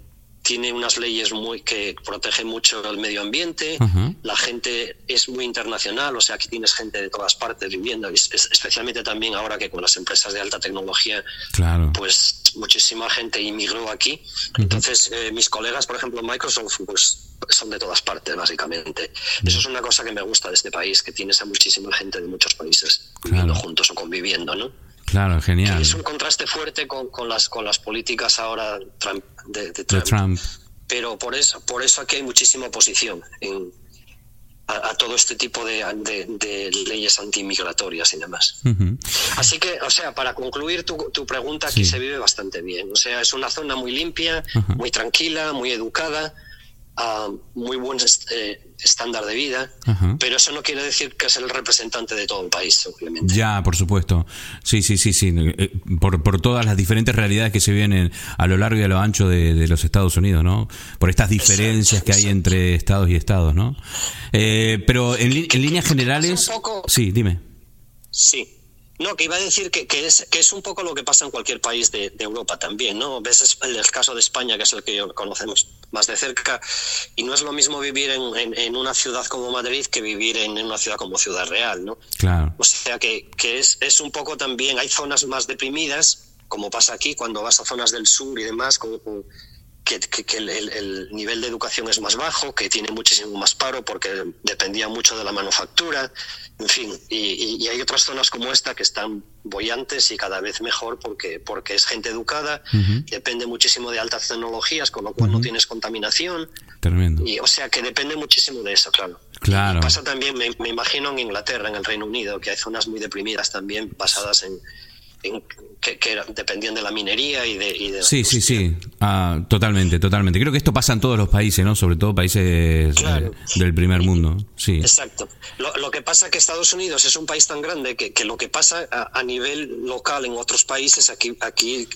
Speaker 5: tiene unas leyes muy que protegen mucho el medio ambiente, la gente es muy internacional, o sea, aquí tienes gente de todas partes viviendo, especialmente también ahora que con las empresas de alta tecnología, pues muchísima gente inmigró aquí. Entonces, eh, mis colegas, por ejemplo, Microsoft, pues son de todas partes, básicamente. Eso es una cosa que me gusta de este país, que tienes a muchísima gente de muchos países viviendo juntos o conviviendo, ¿no?
Speaker 1: Claro, genial.
Speaker 5: es un contraste fuerte con, con, las, con las políticas ahora de, Trump. Pero por eso, por eso aquí hay muchísima oposición en, a, todo este tipo de, de leyes antimigratorias y demás. Así que, o sea, para concluir tu, tu pregunta, aquí se vive bastante bien. O sea, es una zona muy limpia, muy tranquila, muy educada a muy buen eh, estándar de vida, pero eso no quiere decir que es el representante de todo el país, obviamente.
Speaker 1: Ya, por supuesto. Sí, sí, sí, sí. Eh, por, por todas las diferentes realidades que se viven a lo largo y a lo ancho de, los Estados Unidos, ¿no? Por estas diferencias que hay entre estados y estados, ¿no? Eh, pero en, en líneas generales... Sí, dime.
Speaker 5: Sí, no, que iba a decir que, que, es, que es un poco lo que pasa en cualquier país de, Europa también, ¿no? Ves el, el, caso de España, que es el que conocemos más de cerca, y no es lo mismo vivir en, en, una ciudad como Madrid que vivir en, una ciudad como Ciudad Real, ¿no?
Speaker 1: Claro.
Speaker 5: O sea que, que es, es un poco también, hay zonas más deprimidas, como pasa aquí, cuando vas a zonas del sur y demás, como, que, que el, el, nivel de educación es más bajo, que tiene muchísimo más paro porque dependía mucho de la manufactura, en fin, y, y hay otras zonas como esta que están bollantes y cada vez mejor porque, porque es gente educada, depende muchísimo de altas tecnologías, con lo cual no tienes contaminación.
Speaker 1: Tremendo.
Speaker 5: Y, o sea que depende muchísimo de eso, claro.
Speaker 1: Claro.
Speaker 5: Y pasa también, me, me imagino, en Inglaterra, en el Reino Unido, que hay zonas muy deprimidas también basadas en, que, dependían de la minería y de...
Speaker 1: sí, sí, sí, ah, totalmente, totalmente. Creo que esto pasa en todos los países, ¿no? Sobre todo países del primer mundo. Sí.
Speaker 5: Exacto. Lo, que pasa es que Estados Unidos es un país tan grande que, que lo que pasa a, nivel local en otros países aquí, aquí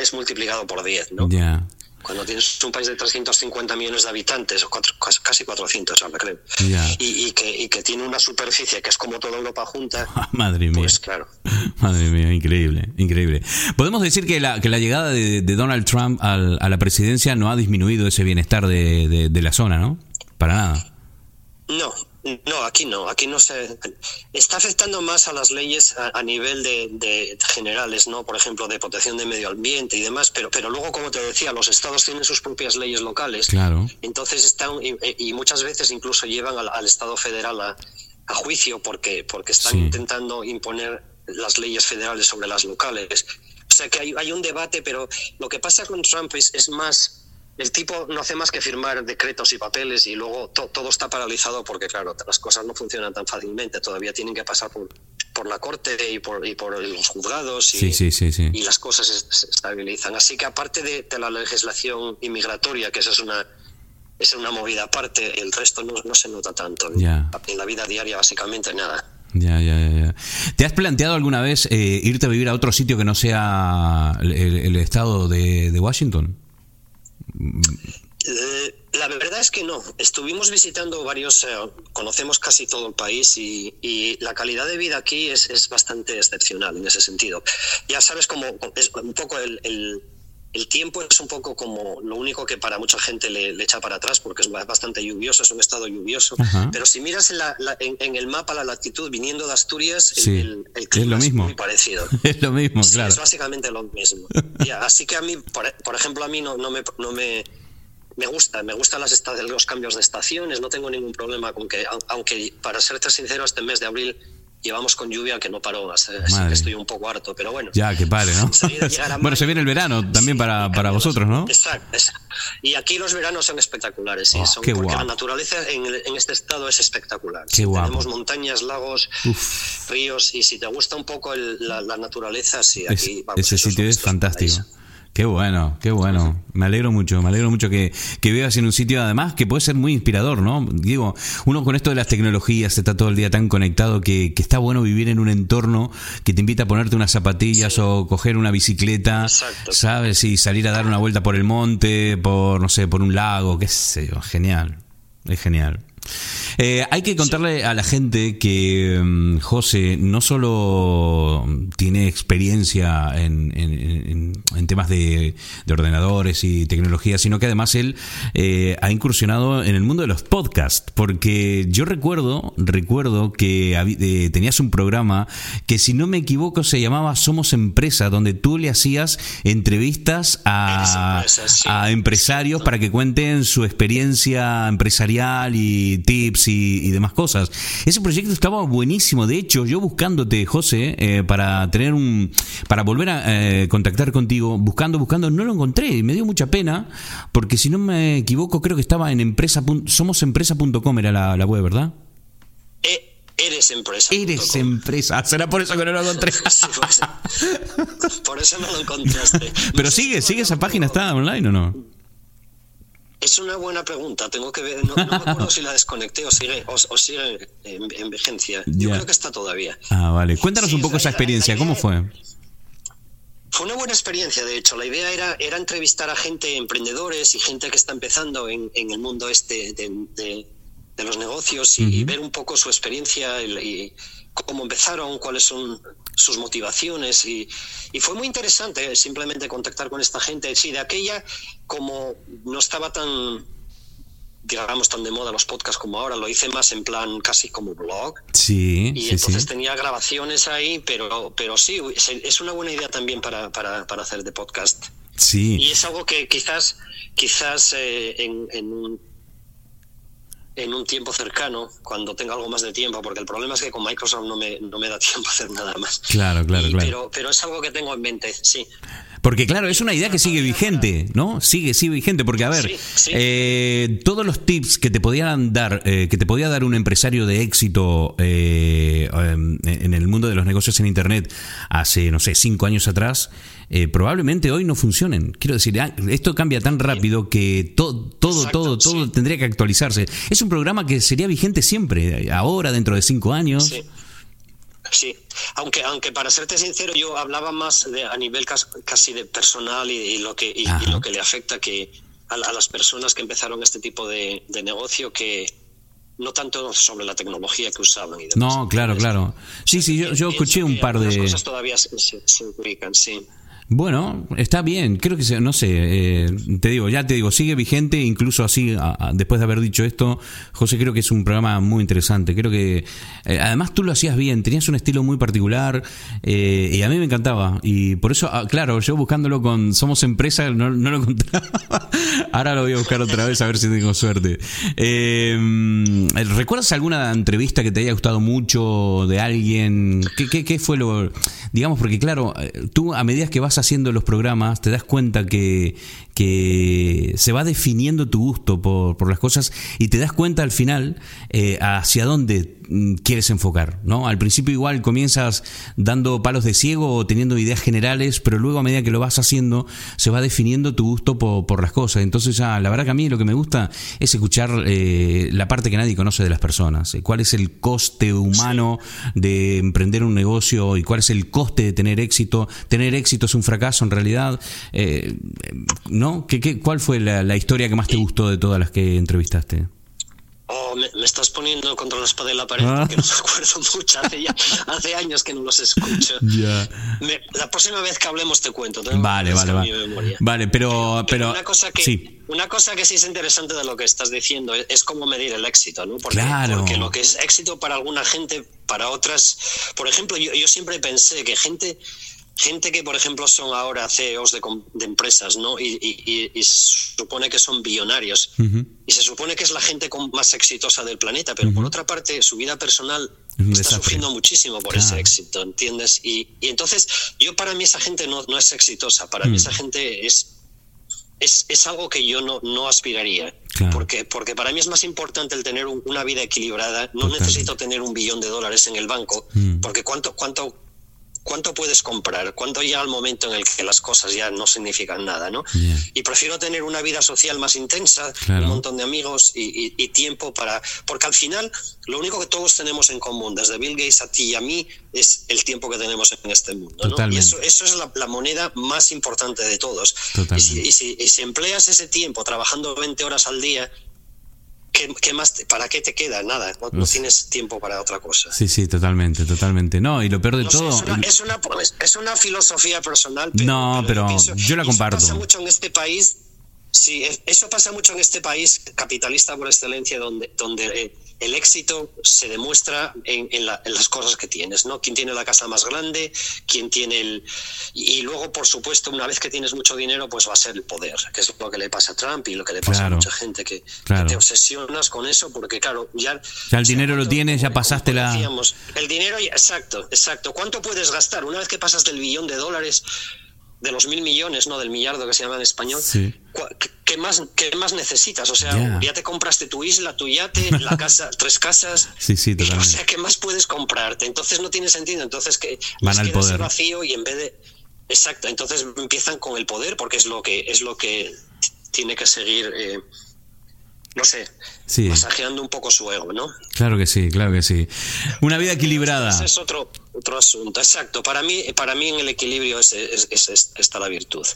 Speaker 5: es multiplicado por 10, ¿no?
Speaker 1: Ya
Speaker 5: cuando tienes un país de 350 millones de habitantes, o casi 400 ahora creo, y, que, que, tiene una superficie que es como toda Europa junta,
Speaker 1: madre mía.
Speaker 5: Pues claro.
Speaker 1: Madre mía, increíble, increíble. Podemos decir que la, que la llegada de, Donald Trump a la presidencia no ha disminuido ese bienestar de, de la zona, ¿no? Para nada.
Speaker 5: No, no, aquí no, aquí no se está afectando más a las leyes a, nivel de, generales, no, por ejemplo, de protección de medio ambiente y demás, pero pero luego, como te decía, los estados tienen sus propias leyes locales,
Speaker 1: claro.
Speaker 5: entonces están y, muchas veces incluso llevan al, estado federal a, juicio porque porque están intentando imponer las leyes federales sobre las locales. O sea que hay, hay un debate, pero lo que pasa con Trump es, es más el tipo no hace más que firmar decretos y papeles y luego todo está paralizado porque, claro, las cosas no funcionan tan fácilmente. Todavía tienen que pasar por, por la corte y por, y por los juzgados y, y las cosas se, estabilizan. Así que aparte de, la legislación inmigratoria, que esa es una, es una movida aparte, el resto no, se nota tanto. En la vida diaria básicamente nada.
Speaker 1: Ya, ya, ya. ¿Te has planteado alguna vez eh, irte a vivir a otro sitio que no sea el, el estado de, de Washington?
Speaker 5: Eh, la verdad es que no. Estuvimos visitando varios, eh, conocemos casi todo el país y, la calidad de vida aquí es, bastante excepcional en ese sentido. Ya sabes cómo es un poco el, el, tiempo es un poco como lo único que para mucha gente le, le, echa para atrás porque es bastante lluvioso, es un estado lluvioso. Ajá. Pero si miras en, la, la, en, en, el mapa la latitud viniendo de Asturias,
Speaker 1: sí.
Speaker 5: el, el, clima
Speaker 1: es lo mismo.
Speaker 5: muy parecido.
Speaker 1: Es lo mismo,
Speaker 5: sí,
Speaker 1: claro.
Speaker 5: Es básicamente lo mismo. ya, así que a mí, por, por ejemplo, a mí no, no me... No me me gusta, me gustan las los cambios de estaciones, no tengo ningún problema con que, aunque para serte sincero, este mes de abril llevamos con lluvia que no paró, así que estoy un poco harto, pero bueno.
Speaker 1: Ya, que pare, ¿no? bueno, se viene el verano también sí, para, para vosotros, ¿no?
Speaker 5: Exacto, exacto, Y aquí los veranos son espectaculares, sí,
Speaker 1: oh,
Speaker 5: son,
Speaker 1: qué
Speaker 5: porque
Speaker 1: guapo.
Speaker 5: la naturaleza en, en, este estado es espectacular.
Speaker 1: Qué guapo.
Speaker 5: Tenemos montañas, lagos, Uf. ríos, y si te gusta un poco el, la, la, naturaleza, sí, aquí
Speaker 1: es,
Speaker 5: vamos,
Speaker 1: Ese sitio es fantástico. Qué bueno, qué bueno. Me alegro mucho, me alegro mucho que, que vivas en un sitio además que puede ser muy inspirador, ¿no? Digo, uno con esto de las tecnologías está todo el día tan conectado que, que está bueno vivir en un entorno que te invita a ponerte unas zapatillas sí. o coger una bicicleta,
Speaker 5: Exacto.
Speaker 1: ¿sabes? Y salir a dar una vuelta por el monte, por, no sé, por un lago, qué sé yo. Genial, es genial. Eh, hay que contarle a la gente que um, José no solo tiene experiencia en, en, en temas de, de, ordenadores y tecnología, sino que además él eh, ha incursionado en el mundo de los podcasts, porque yo recuerdo, recuerdo que eh, tenías un programa que si no me equivoco se llamaba Somos Empresa, donde tú le hacías entrevistas a,
Speaker 5: empresa, sí.
Speaker 1: a empresarios para que cuenten su experiencia empresarial y tips y, y, demás cosas. Ese proyecto estaba buenísimo. De hecho, yo buscándote, José, eh, para tener un, para volver a eh, contactar contigo, buscando, buscando, no lo encontré y me dio mucha pena porque si no me equivoco creo que estaba en empresa, somosempresa.com era la, la, web, ¿verdad?
Speaker 5: Eh. Eres empresa.
Speaker 1: Eres empresa. Será por eso que no lo encontré.
Speaker 5: sí, por eso no lo encontraste.
Speaker 1: Pero no sigue, sigue esa página, ¿está online o no?
Speaker 5: Es una buena pregunta. Tengo que ver. No, no me acuerdo si la desconecté o sigue, o, o sigue en, en, vigencia. Yo creo que está todavía.
Speaker 1: Ah, vale. Cuéntanos sí, un poco la, esa experiencia. ¿Cómo fue?
Speaker 5: Fue una buena experiencia, de hecho. La idea era, era entrevistar a gente, emprendedores y gente que está empezando en, en el mundo este de, de, de los negocios y, uh -huh. y, ver un poco su experiencia y, y, cómo empezaron, cuáles son sus motivaciones y, y, fue muy interesante simplemente contactar con esta gente. Sí, de aquella, como no estaba tan, digamos, tan de moda los podcasts como ahora, lo hice más en plan casi como blog.
Speaker 1: Sí.
Speaker 5: Y
Speaker 1: sí,
Speaker 5: entonces
Speaker 1: sí.
Speaker 5: tenía grabaciones ahí, pero, pero sí, es una buena idea también para, para, para hacer de podcast.
Speaker 1: Sí.
Speaker 5: Y es algo que quizás, quizás eh, en, en un en un tiempo cercano, cuando tenga algo más de tiempo, porque el problema es que con Microsoft no me, no me da tiempo a hacer nada más.
Speaker 1: Claro, claro,
Speaker 5: y,
Speaker 1: claro.
Speaker 5: Pero, pero es algo que tengo en mente, sí.
Speaker 1: Porque claro, es una idea que sigue vigente, ¿no? Sigue, sigue vigente, porque a ver,
Speaker 5: sí, sí.
Speaker 1: Eh, todos los tips que te podían dar, eh, que te podía dar un empresario de éxito eh, en el mundo de los negocios en Internet hace, no sé, cinco años atrás, eh, probablemente hoy no funcionen. Quiero decir, ah, esto cambia tan rápido que to, todo,
Speaker 5: Exacto,
Speaker 1: todo, todo
Speaker 5: sí.
Speaker 1: tendría que actualizarse. Es un programa que sería vigente siempre, ahora, dentro de cinco años.
Speaker 5: Sí. Sí, aunque, aunque para serte sincero, yo hablaba más de, a nivel casi de personal y, y lo, que, y, y, lo que le afecta que a, a, las personas que empezaron este tipo de, de negocio que, no tanto sobre la tecnología que usaban. Y demás.
Speaker 1: No, claro, claro. Sí, sí, yo, yo escuché un par de...
Speaker 5: cosas todavía se, se, se ubican, sí.
Speaker 1: Bueno, está bien, creo que no sé, eh, te digo, ya te digo, sigue vigente, incluso así, después de haber dicho esto, José, creo que es un programa muy interesante, creo que, eh, además tú lo hacías bien, tenías un estilo muy particular, eh, y a mí me encantaba, y por eso, ah, claro, yo buscándolo con Somos Empresa, no, no lo encontraba, ahora lo voy a buscar otra vez a ver si tengo suerte. Eh, ¿Recuerdas alguna entrevista que te haya gustado mucho de alguien? ¿Qué, qué, qué fue lo, digamos, porque claro, tú a medida que vas haciendo los programas te das cuenta que, que se va definiendo tu gusto por, por las cosas y te das cuenta al final eh, hacia dónde mm, quieres enfocar, ¿no? Al principio igual comienzas dando palos de ciego o teniendo ideas generales, pero luego a medida que lo vas haciendo se va definiendo tu gusto por, por las cosas. Entonces ya, la verdad que a mí lo que me gusta es escuchar eh, la parte que nadie conoce de las personas. Eh, ¿Cuál es el coste humano de emprender un negocio y cuál es el coste de tener éxito? ¿Tener éxito es un fracaso en realidad? ¿no? ¿Qué, cuál fue la, historia que más te gustó de todas las que entrevistaste?
Speaker 5: Oh, me, estás poniendo contra la espada de la pared ah. porque no me acuerdo mucho. Hace, años que no los escucho. la próxima vez que hablemos te cuento.
Speaker 1: Vale, vale, vale. Vale, pero, pero,
Speaker 5: una cosa que sí. una cosa que sí es interesante de lo que estás diciendo es, cómo medir el éxito, ¿no? Porque,
Speaker 1: claro.
Speaker 5: porque lo que es éxito para alguna gente, para otras, por ejemplo, yo, yo siempre pensé que gente gente que, por ejemplo, son ahora CEOs de, de empresas, ¿no? Y, y, se supone que son billonarios. Y se supone que es la gente más exitosa del planeta, pero por otra parte, su vida personal está sufriendo muchísimo por ese éxito, ¿entiendes? Y, entonces, yo para mí esa gente no, no es exitosa, para mí esa gente es es, es, algo que yo no, no aspiraría. Porque, porque para mí es más importante el tener una vida equilibrada. No necesito tener un billón de dólares en el banco, porque cuánto, cuánto, ¿cuánto puedes comprar? ¿Cuánto llega el momento en el que las cosas ya no significan nada? ¿no? Y prefiero tener una vida social más intensa, un montón de amigos y, tiempo para... Porque al final lo único que todos tenemos en común, desde Bill Gates a ti y a mí, es el tiempo que tenemos en este mundo. ¿no? Y eso, eso es la, moneda más importante de todos. Y si, y si empleas ese tiempo trabajando 20 horas al día, ¿Qué, más ¿Para qué te queda? Nada, no, tienes tiempo para otra cosa.
Speaker 1: Sí, sí, totalmente, totalmente. No, y lo peor de todo...
Speaker 5: es, una, es, una, filosofía personal.
Speaker 1: no, pero, yo la comparto.
Speaker 5: Pasa mucho en este país, sí, eso pasa mucho en este país capitalista por excelencia, donde, donde eh, el éxito se demuestra en, las cosas que tienes, ¿no? Quién tiene la casa más grande, quién tiene el... Y, luego, por supuesto, una vez que tienes mucho dinero, pues va a ser el poder, que es lo que le pasa a Trump y lo que le pasa a mucha gente, que, te obsesionas con eso porque, claro, ya...
Speaker 1: Ya el dinero lo tienes, ya pasaste la...
Speaker 5: el dinero, exacto, exacto. ¿Cuánto puedes gastar? Una vez que pasas del billón de dólares de los mil millones, ¿no? Del millardo que se llama en español. ¿qué, más, ¿Qué más necesitas? O sea, ya te compraste tu isla, tu yate, la casa, tres casas.
Speaker 1: Sí, sí, totalmente.
Speaker 5: o sea, ¿qué más puedes comprarte? Entonces no tiene sentido. Entonces que
Speaker 1: van al poder.
Speaker 5: vacío y en vez de exacto, entonces empiezan con el poder porque es lo que es lo que tiene que seguir eh, no sé, sí. masajeando un poco su ego, ¿no?
Speaker 1: Claro que sí, claro que sí. Una vida equilibrada.
Speaker 5: Ese es otro, otro asunto, exacto. Para mí, para mí en el equilibrio es, está la virtud.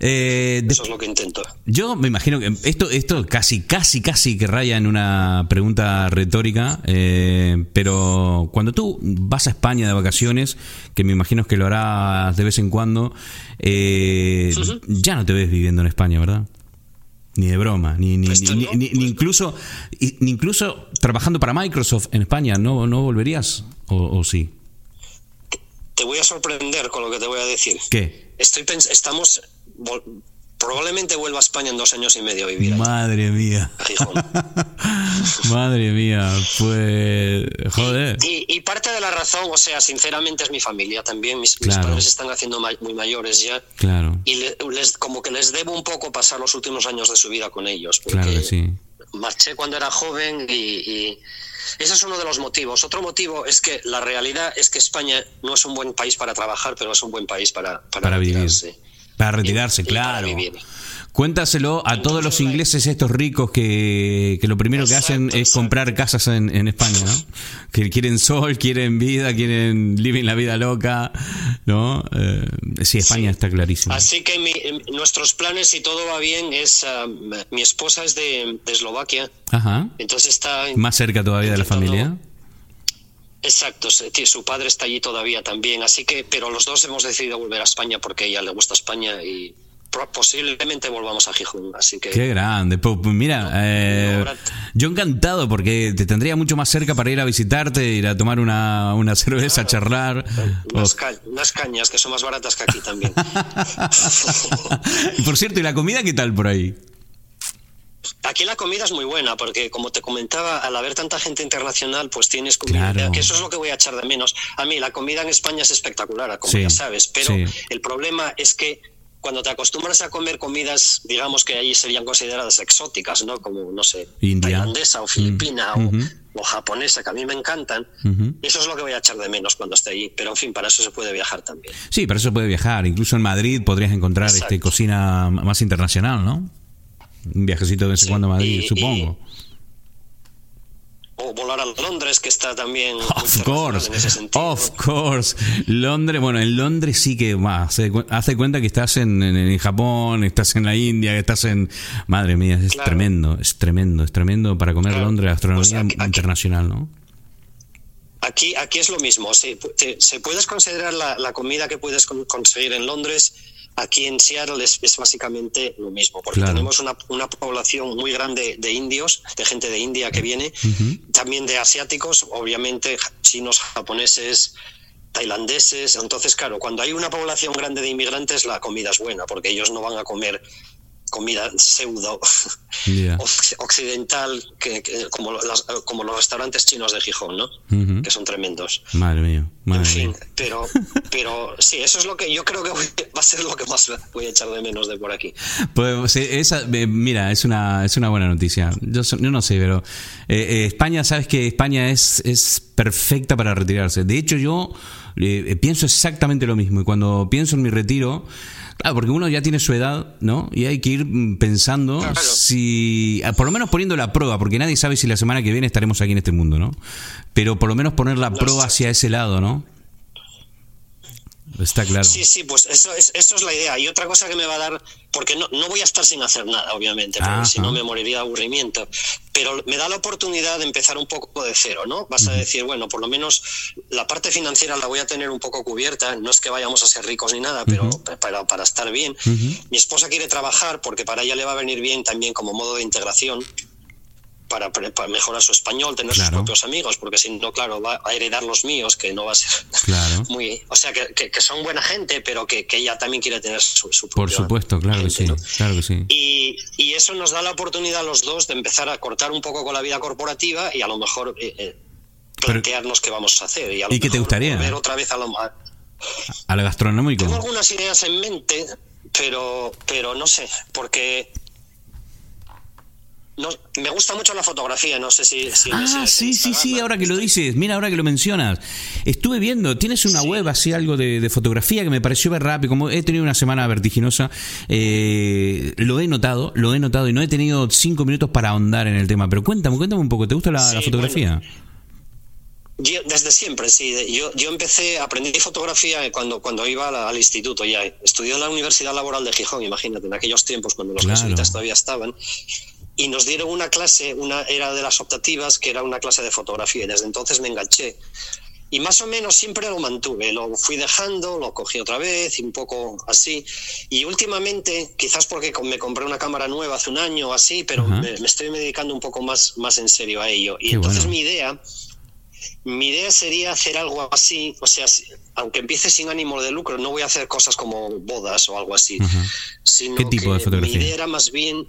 Speaker 5: Eh, Eso es lo que intento.
Speaker 1: Yo me imagino que esto, esto casi, casi, casi que raya en una pregunta retórica, eh, pero cuando tú vas a España de vacaciones, que me imagino que lo harás de vez en cuando, eh, ya no te ves viviendo en España, ¿verdad? Ni de broma, ni, ni, pues ni, ni pues incluso, ni incluso trabajando para Microsoft en España, ¿no, no volverías? ¿O, sí?
Speaker 5: Te voy a sorprender con lo que te voy a decir.
Speaker 1: ¿Qué?
Speaker 5: Estoy estamos probablemente vuelva a España en dos años y medio a vivir.
Speaker 1: Madre mía. Madre mía, pues joder.
Speaker 5: Y, parte de la razón, o sea, sinceramente es mi familia también. Mis, padres están haciendo muy mayores ya.
Speaker 1: Claro.
Speaker 5: Y les, como que les debo un poco pasar los últimos años de su vida con ellos.
Speaker 1: claro que sí.
Speaker 5: Marché cuando era joven y, ese es uno de los motivos. Otro motivo es que la realidad es que España no es un buen país para trabajar, pero es un buen país para,
Speaker 1: para, vivir. Para retirarse, claro. Cuéntaselo a todos los ingleses estos ricos que, lo primero que hacen es comprar casas en, España, ¿no? Que quieren sol, quieren vida, quieren living la vida loca, ¿no? Eh, sí, España está clarísimo.
Speaker 5: Así que nuestros planes, si todo va bien, es... Ah, mi esposa es de, Eslovaquia.
Speaker 1: Ajá.
Speaker 5: Entonces está...
Speaker 1: Más cerca todavía de la familia.
Speaker 5: Exacto, su padre está allí todavía también, así que, pero los dos hemos decidido volver a España porque a ella le gusta España y posiblemente volvamos a Gijón, así que...
Speaker 1: Qué grande, pues, pues mira, eh, yo encantado porque te tendría mucho más cerca para ir a visitarte, ir a tomar una, una cerveza, a charlar.
Speaker 5: Unas, unas, cañas que son más baratas que aquí también.
Speaker 1: por cierto, ¿y la comida qué tal por ahí?
Speaker 5: Aquí la comida es muy buena porque, como te comentaba, al haber tanta gente internacional, pues tienes comida, que eso es lo que voy a echar de menos. A mí la comida en España es espectacular, como ya sabes, pero el problema es que cuando te acostumbras a comer comidas, digamos que ahí serían consideradas exóticas, ¿no? Como, no sé,
Speaker 1: India.
Speaker 5: tailandesa o filipina o, o japonesa, que a mí me encantan. Eso es lo que voy a echar de menos cuando esté allí. Pero, en fin, para eso se puede viajar también.
Speaker 1: Sí, para eso puede viajar. Incluso en Madrid podrías encontrar este,
Speaker 5: Exacto.
Speaker 1: cocina más internacional, ¿no? Un viajecito de vez en
Speaker 5: Sí,
Speaker 1: cuando a Madrid,
Speaker 5: y-
Speaker 1: supongo.
Speaker 5: O volar a Londres, que está también
Speaker 1: Of course,
Speaker 5: en ese sentido.
Speaker 1: of course. Londres, bueno, en Londres sí que más. Hace, cu- hace cuenta que estás en, en- en Japón, estás en la India, que estás en. Madre mía, es
Speaker 5: Claro.
Speaker 1: tremendo, es tremendo, es tremendo para comer
Speaker 5: Claro.
Speaker 1: Londres, gastronomía
Speaker 5: Pues aquí- aquí-
Speaker 1: internacional, ¿no?
Speaker 5: Aquí, aquí es lo mismo. Se, te- se puedes considerar la, la comida que puedes con- conseguir en Londres. Aquí en Seattle es, es básicamente lo mismo, porque
Speaker 1: Claro.
Speaker 5: tenemos una, una población muy grande de indios, de gente de India que viene, también de asiáticos, obviamente chinos, japoneses, tailandeses. Entonces, claro, cuando hay una población grande de inmigrantes, la comida es buena, porque ellos no van a comer comida pseudo occidental, que, que- como, las- como los restaurantes chinos de Gijón, ¿no? Que son tremendos.
Speaker 1: Madre mía, madre
Speaker 5: En fin,
Speaker 1: mía.
Speaker 5: pero, pero sí, eso es lo que yo creo que voy- va a ser lo que más voy a echar de menos de por aquí.
Speaker 1: Pues, esa, eh, mira, es una, es una buena noticia. Yo, no sé, pero eh, eh, España, sabes que España es, es perfecta para retirarse. De hecho, yo eh, pienso exactamente lo mismo. Y cuando pienso en mi retiro, claro, porque uno ya tiene su edad, ¿no? Y hay que ir mm, pensando
Speaker 5: Claro.
Speaker 1: si, ah, por lo menos poniendo la prueba, porque nadie sabe si la semana que viene estaremos aquí en este mundo, ¿no? Pero por lo menos poner la prueba hacia ese lado, ¿no? Está claro.
Speaker 5: Sí, sí, pues eso es, eso es la idea. Y otra cosa que me va a dar, porque no, no voy a estar sin hacer nada, obviamente, porque si no me moriría de aburrimiento, pero me da la oportunidad de empezar un poco de cero, ¿no? Vas a decir, bueno, por lo menos la parte financiera la voy a tener un poco cubierta, no es que vayamos a ser ricos ni nada, pero para, para estar bien. Mi esposa quiere trabajar porque para ella le va a venir bien también como modo de integración. Para, para mejorar su español, tener
Speaker 1: Claro.
Speaker 5: sus propios amigos, porque si no, claro, va a heredar los míos, que no va a ser
Speaker 1: Claro.
Speaker 5: muy, o sea, que, que- que son buena gente, pero que, que ella también quiere tener su, su
Speaker 1: Por supuesto, claro que sí.
Speaker 5: ¿no?
Speaker 1: Claro que sí.
Speaker 5: Y, y eso nos da la oportunidad a los dos de empezar a cortar un poco con la vida corporativa y a lo mejor eh, eh,
Speaker 1: Pero-
Speaker 5: plantearnos qué vamos a hacer. ¿Y, a lo
Speaker 1: ¿Y qué te gustaría?
Speaker 5: Volver otra vez a lo, a-
Speaker 1: Al gastronómico.
Speaker 5: tengo algunas ideas en mente, pero, pero no sé, porque no, me gusta mucho la fotografía, no sé si...
Speaker 1: Ah, sí, sí, sí, ahora que lo dices, mira, ahora que lo mencionas. Estuve viendo, tienes una web así, algo de, de fotografía que me pareció ver rápido, como he tenido una semana vertiginosa, eh, lo he notado, lo he notado y no he tenido cinco minutos para ahondar en el tema, pero cuéntame, cuéntame un poco, ¿te gusta la,
Speaker 5: Sí,
Speaker 1: la fotografía?
Speaker 5: Yo- desde siempre, sí. Yo, yo empecé, aprendí fotografía cuando, cuando iba la- al instituto ya. Estudié en la Universidad Laboral de Gijón, imagínate, en aquellos tiempos cuando los
Speaker 1: Claro.
Speaker 5: jesuitas todavía estaban. Y nos dieron una clase, una era de las optativas, que era una clase de fotografía. Y desde entonces me enganché. Y más o menos siempre lo mantuve. Lo fui dejando, lo cogí otra vez, y un poco así. Y últimamente, quizás porque me compré una cámara nueva hace un año o así, pero
Speaker 1: Ajá.
Speaker 5: me, me estoy dedicando un poco más, más en serio a ello. Y
Speaker 1: Qué
Speaker 5: entonces
Speaker 1: bueno.
Speaker 5: mi idea mi idea sería hacer algo así, o sea, aunque empiece sin ánimo de lucro, no voy a hacer cosas como bodas o algo así, sino
Speaker 1: ¿Qué tipo
Speaker 5: que
Speaker 1: de fotografía?
Speaker 5: mi idea era más bien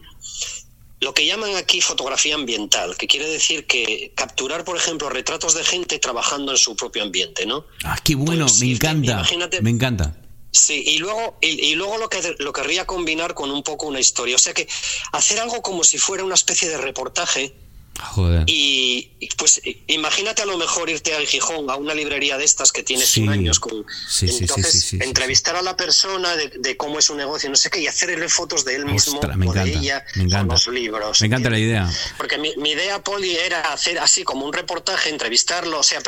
Speaker 5: lo que llaman aquí fotografía ambiental, que quiere decir que capturar, por ejemplo, retratos de gente trabajando en su propio ambiente, ¿no?
Speaker 1: Ah, qué bueno,
Speaker 5: Pues,
Speaker 1: me
Speaker 5: sí,
Speaker 1: encanta,
Speaker 5: imagínate-
Speaker 1: me encanta.
Speaker 5: Sí, y luego, y, y luego lo que lo querría combinar con un poco una historia. O sea que hacer algo como si fuera una especie de reportaje.
Speaker 1: Joder.
Speaker 5: Y pues imagínate a lo mejor irte al Gijón, a una librería de estas que tiene
Speaker 1: Sí.
Speaker 5: 100 años, con,
Speaker 1: Sí,
Speaker 5: entonces
Speaker 1: sí,
Speaker 5: entrevistar a la persona de, de cómo es su negocio, no sé qué, y hacerle fotos de él mismo
Speaker 1: Ostras, me
Speaker 5: o de ella
Speaker 1: me encanta.
Speaker 5: con los libros.
Speaker 1: Me encanta la idea.
Speaker 5: Porque mi, mi idea, Poli, era hacer así como un reportaje, entrevistarlo, o sea,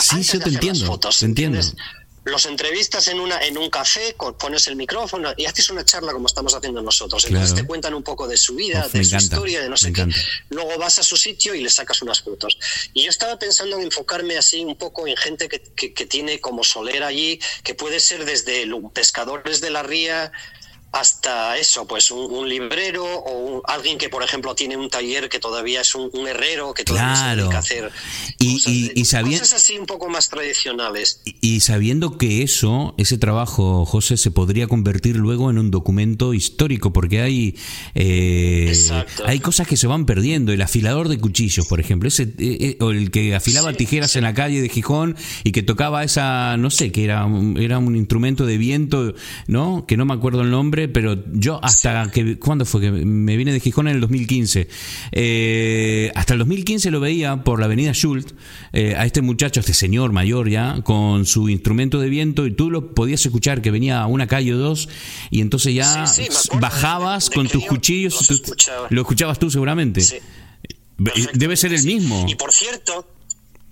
Speaker 1: Sí, te entiendo,
Speaker 5: fotos,
Speaker 1: te entiendo.
Speaker 5: ¿entiendes? Los entrevistas en una en un café, pones el micrófono y haces una charla como estamos haciendo nosotros. Entonces
Speaker 1: Claro.
Speaker 5: te cuentan un poco de su vida,
Speaker 1: Uf,
Speaker 5: de su
Speaker 1: encanta,
Speaker 5: historia, de no sé qué.
Speaker 1: encanta.
Speaker 5: Luego vas a su sitio y le sacas unas fotos. Y yo estaba pensando en enfocarme así un poco en gente que, que- que tiene como solera allí, que puede ser desde pescadores de la ría hasta eso, pues un, un librero o un- alguien que, por ejemplo, tiene un taller que todavía es un, un herrero que todavía se
Speaker 1: Claro.
Speaker 5: dedica a hacer
Speaker 1: Y-
Speaker 5: cosas,
Speaker 1: y- y
Speaker 5: cosas así un poco más tradicionales.
Speaker 1: Y- Y sabiendo que eso, ese trabajo, José, se podría convertir luego en un documento histórico, porque hay, eh, hay cosas que se van perdiendo. El afilador de cuchillos, por ejemplo, ese, eh, eh, o el que afilaba
Speaker 5: Sí,
Speaker 1: tijeras en la calle de Gijón y que tocaba esa, no sé, que era, un- era un instrumento de viento, ¿no? Que no me acuerdo el nombre, pero yo hasta que, ¿cuándo fue? Que me vine de Gijón en el 2015. Eh, hasta el 2015 lo veía por la avenida Schult, eh, a este muchacho, a este señor mayor ya, con su instrumento de viento y tú lo podías escuchar que venía a una calle o dos y entonces ya
Speaker 5: Sí, sí,
Speaker 1: bajabas
Speaker 5: De- de
Speaker 1: con tus cuchillos.
Speaker 5: los
Speaker 1: tú-
Speaker 5: escuchaba.
Speaker 1: lo escuchabas tú seguramente.
Speaker 5: Sí.
Speaker 1: Be- Debe ser el
Speaker 5: Sí.
Speaker 1: mismo.
Speaker 5: Y por cierto,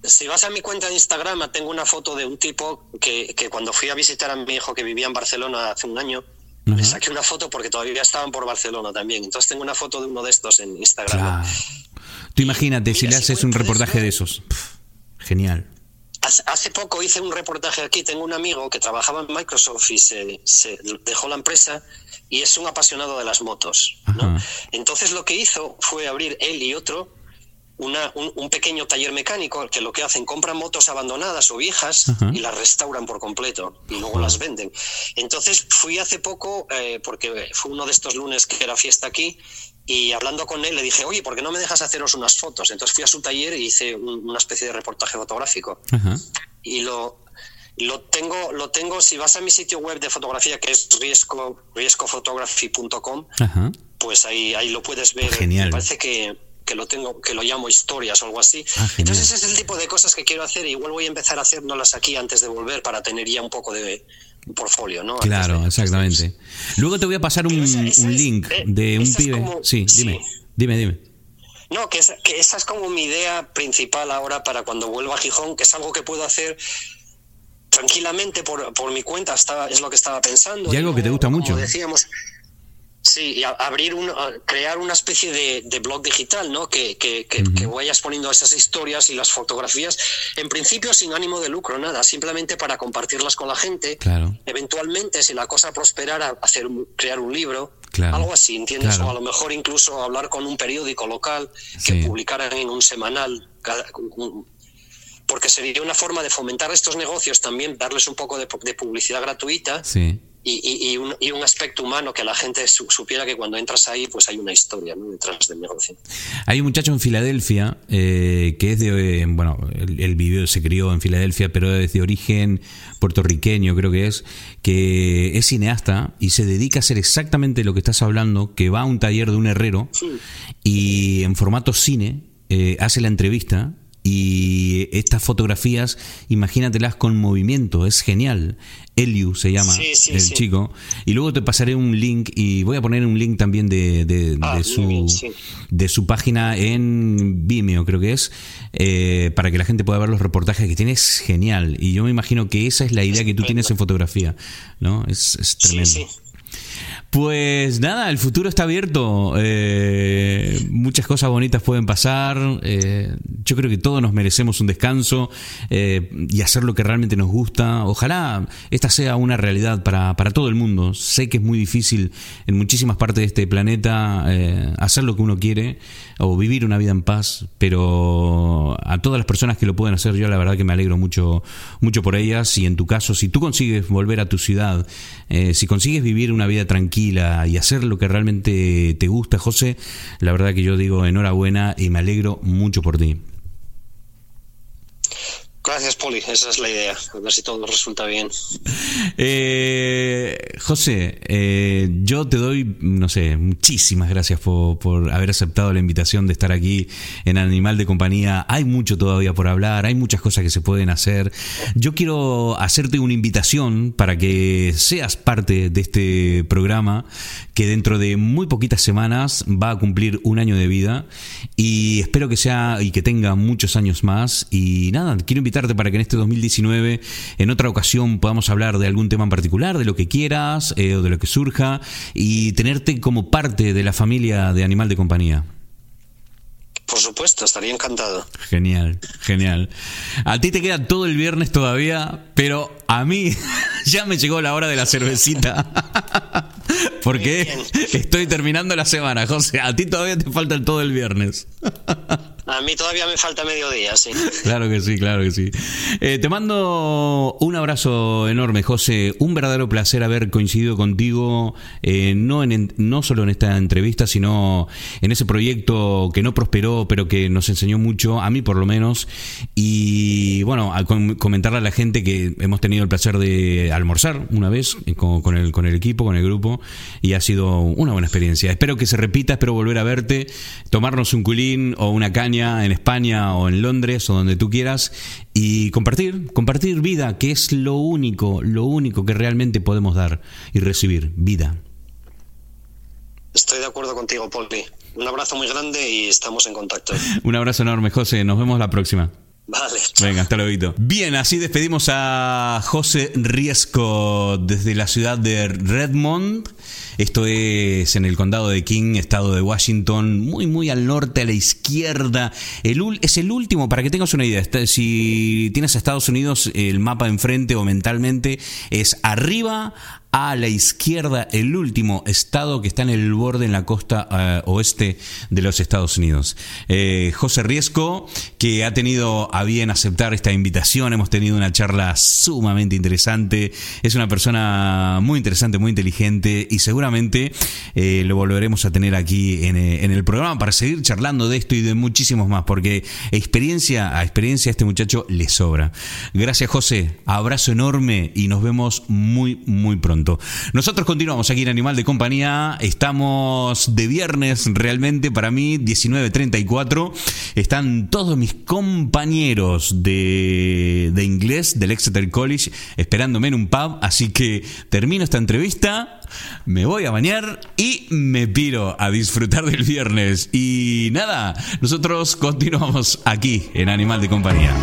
Speaker 5: si vas a mi cuenta de Instagram, tengo una foto de un tipo que, que cuando fui a visitar a mi hijo que vivía en Barcelona hace un año,
Speaker 1: Ajá.
Speaker 5: le saqué una foto porque todavía estaban por Barcelona también. Entonces tengo una foto de uno de estos en Instagram.
Speaker 1: Claro. Tú imagínate si le
Speaker 5: si
Speaker 1: haces un reportaje de esos. Pff, Genial.
Speaker 5: Hace- poco hice un reportaje aquí. Tengo un amigo que trabajaba en Microsoft y se, se dejó la empresa y es un apasionado de las motos. ¿no? Entonces lo que hizo fue abrir él y otro una, un, un pequeño taller mecánico que lo que hacen, compran motos abandonadas o viejas
Speaker 1: Ajá.
Speaker 5: y las restauran por completo y luego las venden. Entonces fui hace poco, eh, porque fue uno de estos lunes que era fiesta aquí, y hablando con él le dije, oye, ¿por qué no me dejas haceros unas fotos? Entonces fui a su taller y hice un- una especie de reportaje fotográfico
Speaker 1: Ajá.
Speaker 5: y lo, lo tengo, lo tengo, si vas a mi sitio web de fotografía que es riesgo, riescophotography.com, pues ahí, ahí lo puedes ver.
Speaker 1: Genial.
Speaker 5: Me parece que, que lo tengo, que lo llamo historias o algo así.
Speaker 1: Ah.
Speaker 5: Entonces ese es el tipo de cosas que quiero hacer y igual voy a empezar a hacernoslas aquí antes de volver para tener ya un poco de portfolio, ¿no?
Speaker 1: Claro,
Speaker 5: de-
Speaker 1: exactamente. Luego te voy a pasar un,
Speaker 5: Pero esa- esa
Speaker 1: un
Speaker 5: es-
Speaker 1: link
Speaker 5: eh,
Speaker 1: de un
Speaker 5: es
Speaker 1: pibe.
Speaker 5: como-
Speaker 1: Sí,
Speaker 5: sí.
Speaker 1: dime. Dime, dime.
Speaker 5: No, que, esa- que esa es como mi idea principal ahora para cuando vuelva a Gijón, que es algo que puedo hacer tranquilamente por, por mi cuenta, estaba, es lo que estaba pensando.
Speaker 1: Y algo que te gusta
Speaker 5: como
Speaker 1: mucho.
Speaker 5: decíamos, sí, y a- abrir un, crear una especie de, de blog digital, ¿no? Que, que, que, que vayas poniendo esas historias y las fotografías, en principio sin ánimo de lucro, nada, simplemente para compartirlas con la gente.
Speaker 1: Claro.
Speaker 5: Eventualmente, si la cosa prosperara, hacer crear un libro,
Speaker 1: Claro.
Speaker 5: algo así, ¿entiendes?
Speaker 1: Claro.
Speaker 5: O a lo mejor incluso hablar con un periódico local
Speaker 1: Sí.
Speaker 5: que publicaran en un semanal. cada- un- porque sería una forma de fomentar estos negocios también, darles un poco de, de publicidad gratuita
Speaker 1: Sí.
Speaker 5: Y, y- y un, y un aspecto humano que la gente su- supiera que cuando entras ahí pues hay una historia ¿no? detrás del negocio.
Speaker 1: Hay un muchacho en Filadelfia eh, que es de. eh, bueno, el vivió, se crió en Filadelfia, pero es de origen puertorriqueño, creo que es. Que es cineasta y se dedica a hacer exactamente lo que estás hablando: que va a un taller de un herrero y en formato cine eh, hace la entrevista. Y estas fotografías, imagínatelas con movimiento, es genial. Eliu se llama
Speaker 5: Sí, sí,
Speaker 1: el
Speaker 5: sí.
Speaker 1: chico. Y luego te pasaré un link y voy a poner un link también de, de-
Speaker 5: Ah,
Speaker 1: de su de su página en Vimeo, creo que es, eh, para que la gente pueda ver los reportajes que tiene. Es genial. Y yo me imagino que esa es la idea que tú tienes en fotografía, ¿no? Es, es
Speaker 5: Sí,
Speaker 1: tremendo. Pues nada, el futuro está abierto. eh, muchas cosas bonitas pueden pasar. eh, yo creo que todos nos merecemos un descanso eh, y hacer lo que realmente nos gusta. Ojalá esta sea una realidad para, para todo el mundo. Sé que es muy difícil en muchísimas partes de este planeta hacer lo que uno quiere o vivir una vida en paz, pero a todas las personas que lo pueden hacer, yo la verdad que me alegro mucho, mucho por ellas. Y en tu caso, si tú consigues volver a tu ciudad, si consigues vivir una vida tranquila y hacer lo que realmente te gusta, José, la verdad que yo digo enhorabuena y me alegro mucho por ti.
Speaker 5: Gracias, Poli. Esa es la idea. A ver si todo resulta bien.
Speaker 1: Eh, José, eh, yo te doy, no sé, muchísimas gracias por, por haber aceptado la invitación de estar aquí en Animal de Compañía. Hay mucho todavía por hablar, hay muchas cosas que se pueden hacer. Yo quiero hacerte una invitación para que seas parte de este programa que dentro de muy poquitas semanas va a cumplir un año de vida y espero que sea y que tenga muchos años más. Y nada, quiero invitarte para que en este 2019, en otra ocasión, podamos hablar de algún tema en particular, de lo que quieras eh, o de lo que surja y tenerte como parte de la familia de Animal de Compañía.
Speaker 5: Por supuesto, estaría encantado.
Speaker 1: Genial, genial. A ti te queda todo el viernes todavía, pero a mí ya me llegó la hora de la cervecita. Porque estoy terminando la semana, José. A ti todavía te falta todo el viernes.
Speaker 5: A mí todavía me falta medio día, sí.
Speaker 1: Claro que sí, claro que sí. Eh, te mando un abrazo enorme, José. Un verdadero placer haber coincidido contigo, eh, no, en, no solo en esta entrevista, sino en ese proyecto que no prosperó, pero que nos enseñó mucho, a mí por lo menos. Y bueno, a comentarle a la gente que hemos tenido el placer de almorzar una vez eh, con, el, con el equipo, con el grupo, y ha sido una buena experiencia. Espero que se repita, espero volver a verte, tomarnos un culín o una caña en España o en Londres o donde tú quieras y compartir, compartir vida, que es lo único, lo único que realmente podemos dar y recibir, vida.
Speaker 5: Estoy de acuerdo contigo, Poli. Un abrazo muy grande y estamos en contacto.
Speaker 1: Un abrazo enorme, José. Nos vemos la próxima.
Speaker 5: Vale.
Speaker 1: Venga, hasta luego. Bien, así despedimos a José Riesco desde la ciudad de Redmond. Esto es en el condado de King, estado de Washington, muy, muy al norte, a la izquierda. Es el último, para que tengas una idea, si tienes a Estados Unidos el mapa enfrente o mentalmente, es arriba, a la izquierda el último estado que está en el borde en la costa eh, oeste de los Estados Unidos. Eh, José Riesco, que ha tenido a bien aceptar esta invitación, hemos tenido una charla sumamente interesante, es una persona muy interesante, muy inteligente y seguramente eh, lo volveremos a tener aquí en, en, el programa para seguir charlando de esto y de muchísimos más, porque experiencia a experiencia a este muchacho le sobra. Gracias José, abrazo enorme y nos vemos muy, muy pronto. Nosotros continuamos aquí en Animal de Compañía. Estamos de viernes realmente para mí, 19.34. Están todos mis compañeros de, de inglés del Exeter College esperándome en un pub. Así que termino esta entrevista, me voy a bañar y me piro a disfrutar del viernes. Y nada, nosotros continuamos aquí en Animal de Compañía.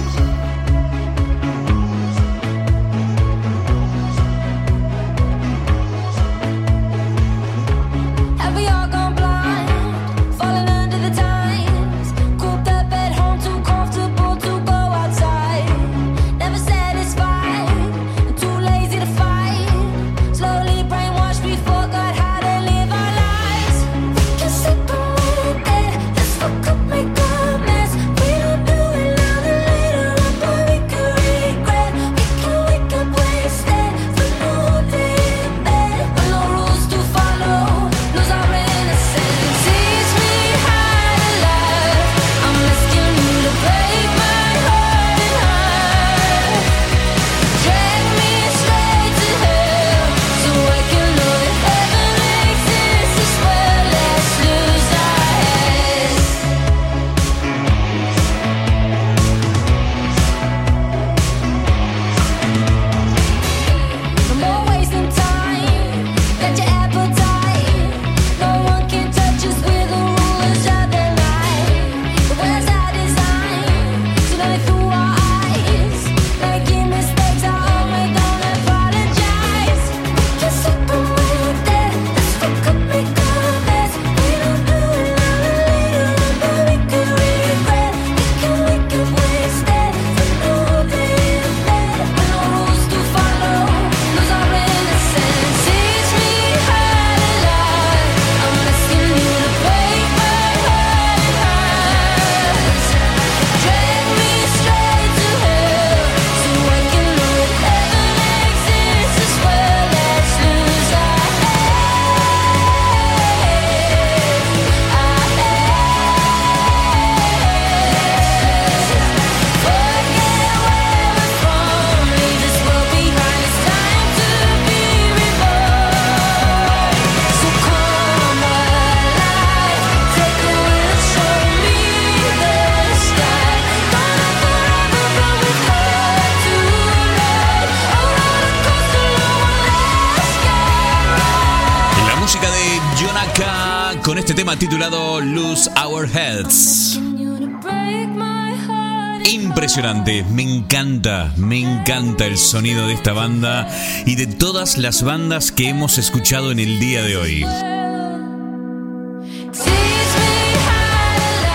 Speaker 1: Encanta, el sonido de esta banda y de todas las bandas que hemos escuchado en el día de hoy.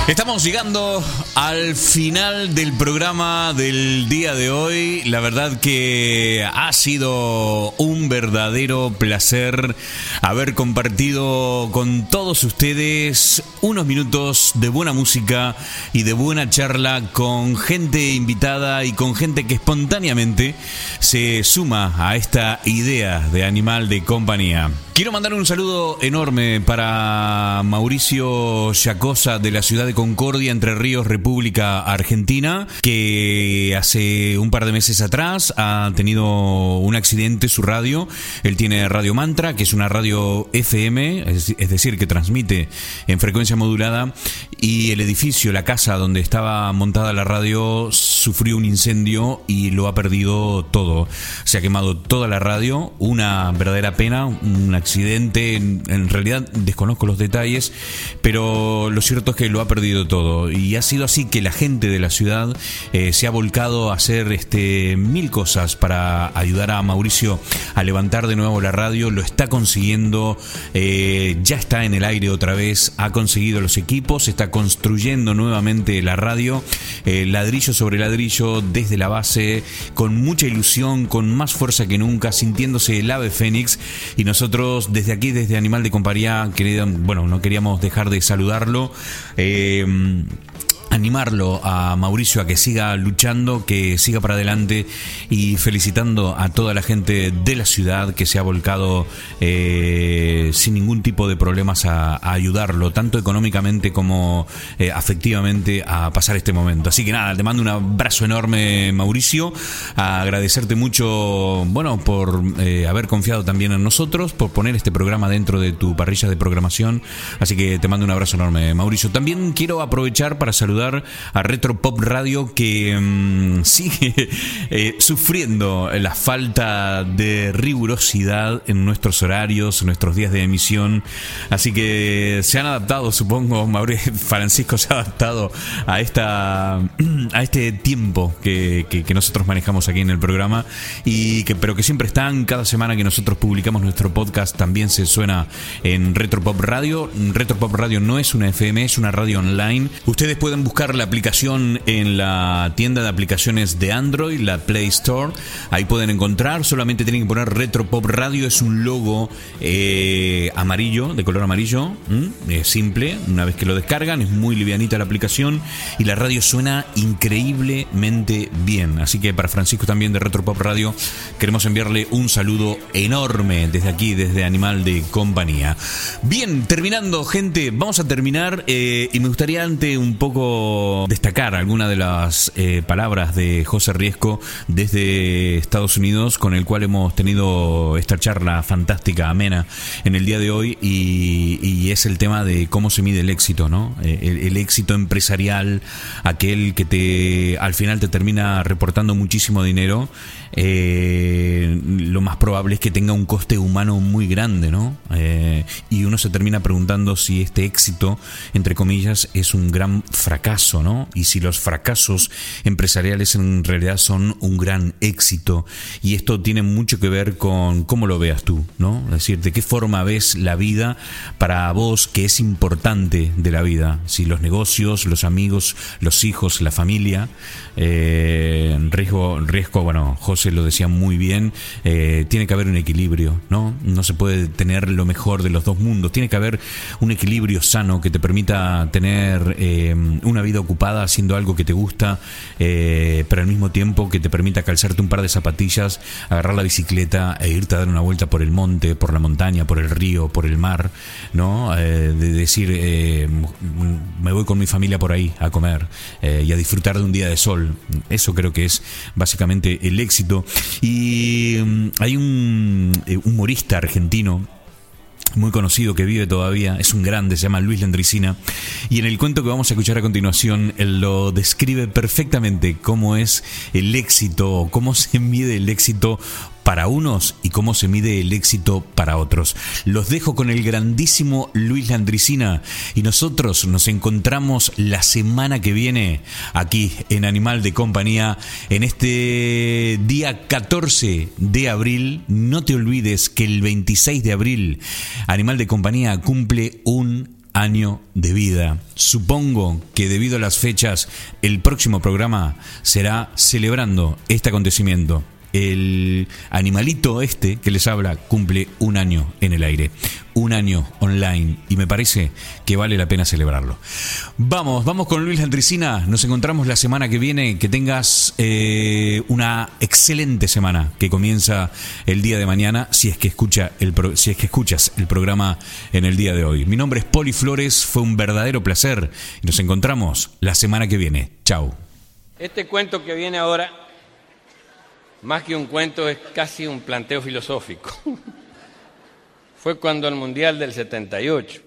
Speaker 1: Estamos llegando al final del programa del día de hoy. La verdad que ha sido un verdadero placer haber compartido con todos ustedes unos minutos de buena música y de buena charla con gente invitada y con gente que espontáneamente se suma a esta idea de animal de compañía. Quiero mandar un saludo enorme para Mauricio Yacosa de la ciudad de Concordia, Entre Ríos, República Argentina, que hace un par de meses atrás ha tenido un accidente su radio. Él tiene Radio Mantra, que es una radio FM, es decir, que transmite en frecuencia modulada, y el edificio, la casa donde estaba montada la radio, sufrió un incendio y lo ha perdido todo. Se ha quemado toda la radio, una verdadera pena, un accidente, en, realidad desconozco los detalles, pero lo cierto es que lo ha perdido todo. Y ha sido así que la gente de la ciudad eh, se ha volcado a hacer este, mil cosas para ayudar a Mauricio a levantar de nuevo la radio, lo está consiguiendo, eh, ya está en el aire otra vez, ha conseguido los equipos, está construyendo nuevamente la radio, eh, ladrillo sobre ladrillo, desde la base, con mucha ilusión, con más fuerza que nunca, sintiéndose el ave fénix. Y nosotros desde aquí, desde Animal de Compañía, bueno, no queríamos dejar de saludarlo. Eh, animarlo a Mauricio a que siga luchando, que siga para adelante y felicitando a toda la gente de la ciudad que se ha volcado eh, sin ningún tipo de problemas a, ayudarlo, tanto económicamente como eh, afectivamente, a pasar este momento. Así que nada, te mando un abrazo enorme, Mauricio, agradecerte mucho, bueno, por eh, haber confiado también en nosotros, por poner este programa dentro de tu parrilla de programación. Así que te mando un abrazo enorme, Mauricio. También quiero aprovechar para saludar a Retro Pop Radio que mm, sigue eh, sufriendo la falta de rigurosidad en nuestros horarios, en nuestros días de emisión. Así que se han adaptado, supongo, Mauricio Francisco se ha adaptado a esta a este tiempo que, que, nosotros manejamos aquí en el programa y que pero que siempre están cada semana que nosotros publicamos nuestro podcast también se suena en Retro Pop Radio. Retro Pop Radio no es una FM, es una radio online. Ustedes pueden buscar la aplicación en la tienda de aplicaciones de Android, la Play Store. Ahí pueden encontrar, solamente tienen que poner Retro Pop Radio, es un logo eh, amarillo, de color amarillo, es simple, una vez que lo descargan, es muy livianita la aplicación y la radio suena increíblemente bien. Así que para Francisco también de Retro Pop Radio queremos enviarle un saludo enorme desde aquí, desde Animal de Compañía. Bien, terminando gente, vamos a terminar eh, y me gustaría ante un poco destacar algunas de las eh, palabras de José Riesco desde Estados Unidos, con el cual hemos tenido esta charla fantástica, amena, en el día de hoy, y, es el tema de cómo se mide el éxito, ¿no? Eh, el, éxito empresarial, aquel que te al final te termina reportando muchísimo dinero, eh, lo más probable es que tenga un coste humano muy grande, ¿no? y uno se termina preguntando si este éxito, entre comillas, es un gran fracaso, ¿no? Y si los fracasos empresariales en realidad son un gran éxito. Y esto tiene mucho que ver con cómo lo veas tú, ¿no? Es decir, de qué forma ves la vida para vos que es importante de la vida. Si los negocios, los amigos, los hijos, la familia, eh, riesgo, riesgo, bueno, José lo decía muy bien, eh, tiene que haber un equilibrio, ¿no? No se puede tener lo mejor de los dos mundos, tiene que haber un equilibrio sano que te permita tener eh, una vida ocupada haciendo algo que te gusta, eh, pero al mismo tiempo que te permita calzarte un par de zapatillas, agarrar la bicicleta e irte a dar una vuelta por el monte, por la montaña, por el río, por el mar, ¿no? de decir, me voy con mi familia por ahí a comer y a disfrutar de un día de sol eso creo que es básicamente el éxito. Y mm, hay un eh, humorista argentino muy conocido que vive todavía, es un grande, se llama Luis Landricina, y en el cuento que vamos a escuchar a continuación, él lo describe perfectamente cómo es el éxito, cómo se mide el éxito para unos y cómo se mide el éxito para otros. Los dejo con el grandísimo Luis Landricina y nosotros nos encontramos la semana que viene aquí en Animal de Compañía en este día 14 de abril. No te olvides que el 26 de abril Animal de Compañía cumple un año de vida. Supongo que debido a las fechas, el próximo programa será celebrando este acontecimiento el animalito este que les habla cumple un año en el aire, un año online y me parece que vale la pena celebrarlo. Vamos, vamos con Luis Landricina, nos encontramos la semana que viene, que tengas eh, una excelente semana que comienza el día de mañana si es que escucha el si es que escuchas el programa en el día de hoy. Mi nombre es Poli Flores, fue un verdadero placer y nos encontramos la semana que viene. Chao.
Speaker 6: Este cuento que viene ahora más que un cuento, es casi un planteo filosófico. Fue cuando el Mundial del 78.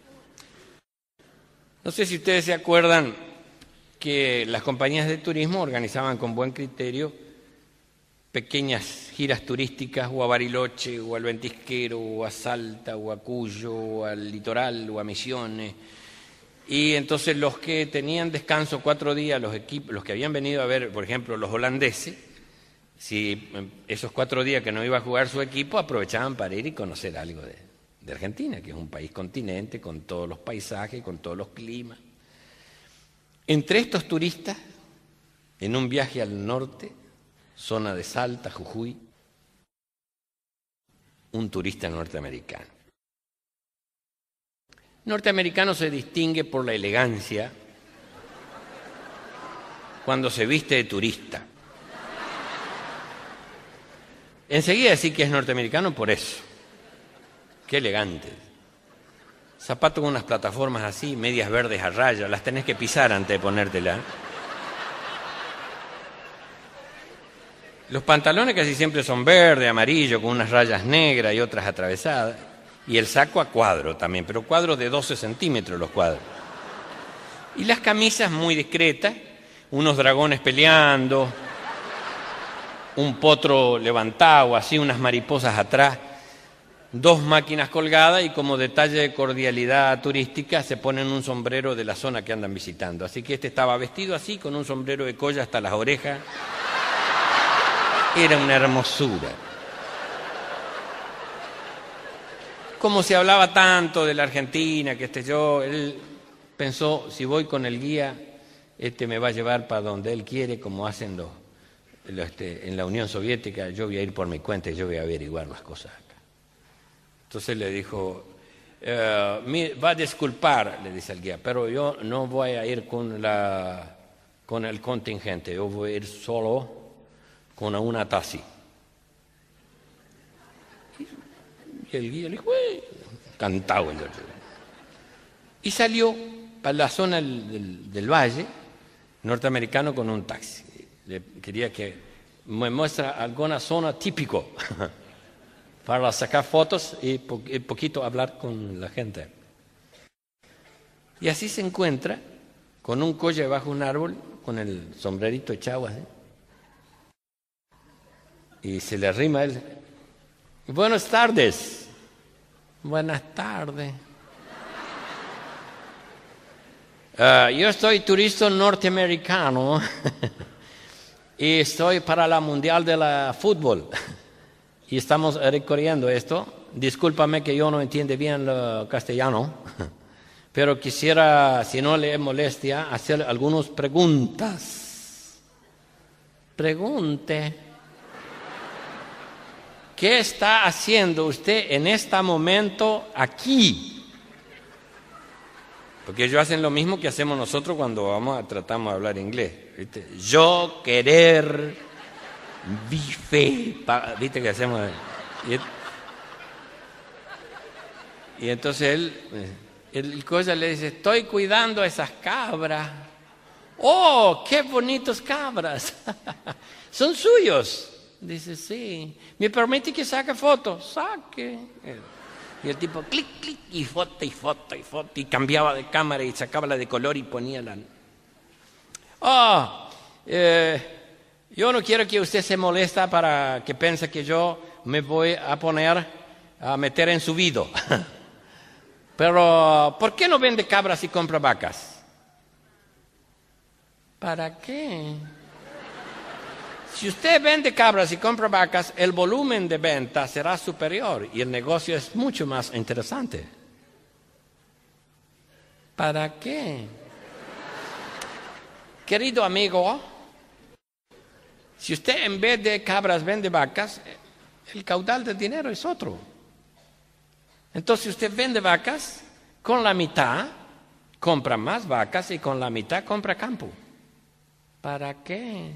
Speaker 6: No sé si ustedes se acuerdan que las compañías de turismo organizaban con buen criterio pequeñas giras turísticas o a Bariloche o al Ventisquero o a Salta o a Cuyo o al litoral o a Misiones. Y entonces los que tenían descanso cuatro días, los, equipos, los que habían venido a ver, por ejemplo, los holandeses, si esos cuatro días que no iba a jugar su equipo aprovechaban para ir y conocer algo de, Argentina, que es un país continente con todos los paisajes, con todos los climas. Entre estos turistas, en un viaje al norte, zona de Salta, Jujuy, un turista norteamericano. Norteamericano se distingue por la elegancia cuando se viste de turista. Enseguida decir que es norteamericano por eso. Qué elegante. Zapato con unas plataformas así, medias verdes a raya, las tenés que pisar antes de ponértela. Los pantalones casi siempre son verde, amarillo, con unas rayas negras y otras atravesadas. Y el saco a cuadro también, pero cuadro de 12 centímetros los cuadros. Y las camisas muy discretas, unos dragones peleando, un potro levantado, así unas mariposas atrás, dos máquinas colgadas y como detalle de cordialidad turística se ponen un sombrero de la zona que andan visitando. Así que este estaba vestido así, con un sombrero de colla hasta las orejas. Era una hermosura. Como se hablaba tanto de la Argentina, que este yo, él pensó, si voy con el guía, este me va a llevar para donde él quiere, como hacen los este, en la Unión Soviética, yo voy a ir por mi cuenta y yo voy a averiguar las cosas acá. Entonces le dijo, eh, va a disculpar, le dice el guía, pero yo no voy a ir con, la, con el contingente, yo voy a ir solo con una taxi. Y el guía le dijo, cantado el Y salió para la zona del valle norteamericano con un taxi quería que me muestre alguna zona típico para sacar fotos y un poquito hablar con la gente. Y así se encuentra con un coche bajo un árbol, con el sombrerito echado así. Y se le arrima él. Buenas tardes. Buenas tardes. Ah, yo soy turista norteamericano. y estoy para la Mundial de la Fútbol. Y estamos recorriendo esto. Discúlpame que yo no entiende bien el castellano, pero quisiera, si no le molestia, hacer algunas preguntas. Pregunte. ¿Qué está haciendo usted en este momento aquí? Porque ellos hacen lo mismo que hacemos nosotros cuando vamos tratamos de hablar inglés. Yo querer bife, ¿viste que hacemos? Y, entonces él, eh, el cosa le dice, estoy cuidando a esas cabras. Oh, qué bonitos cabras. Son suyos. Dice, sí. ¿Me permite que saque fotos? Saque. Y el tipo, clic, clic, y foto, y foto, y foto, y cambiaba de cámara y sacaba la de color y ponía la... Oh, eh, yo no quiero que usted se molesta para que piense que yo me voy a poner a meter en su vida. Pero, ¿por qué no vende cabras y compra vacas? ¿Para qué? Si usted vende cabras y compra vacas, el volumen de venta será superior y el negocio es mucho más interesante. ¿Para qué? Querido amigo, si usted en vez de cabras vende vacas, el caudal de dinero es otro. Entonces usted vende vacas, con la mitad compra más vacas y con la mitad compra campo. ¿Para qué?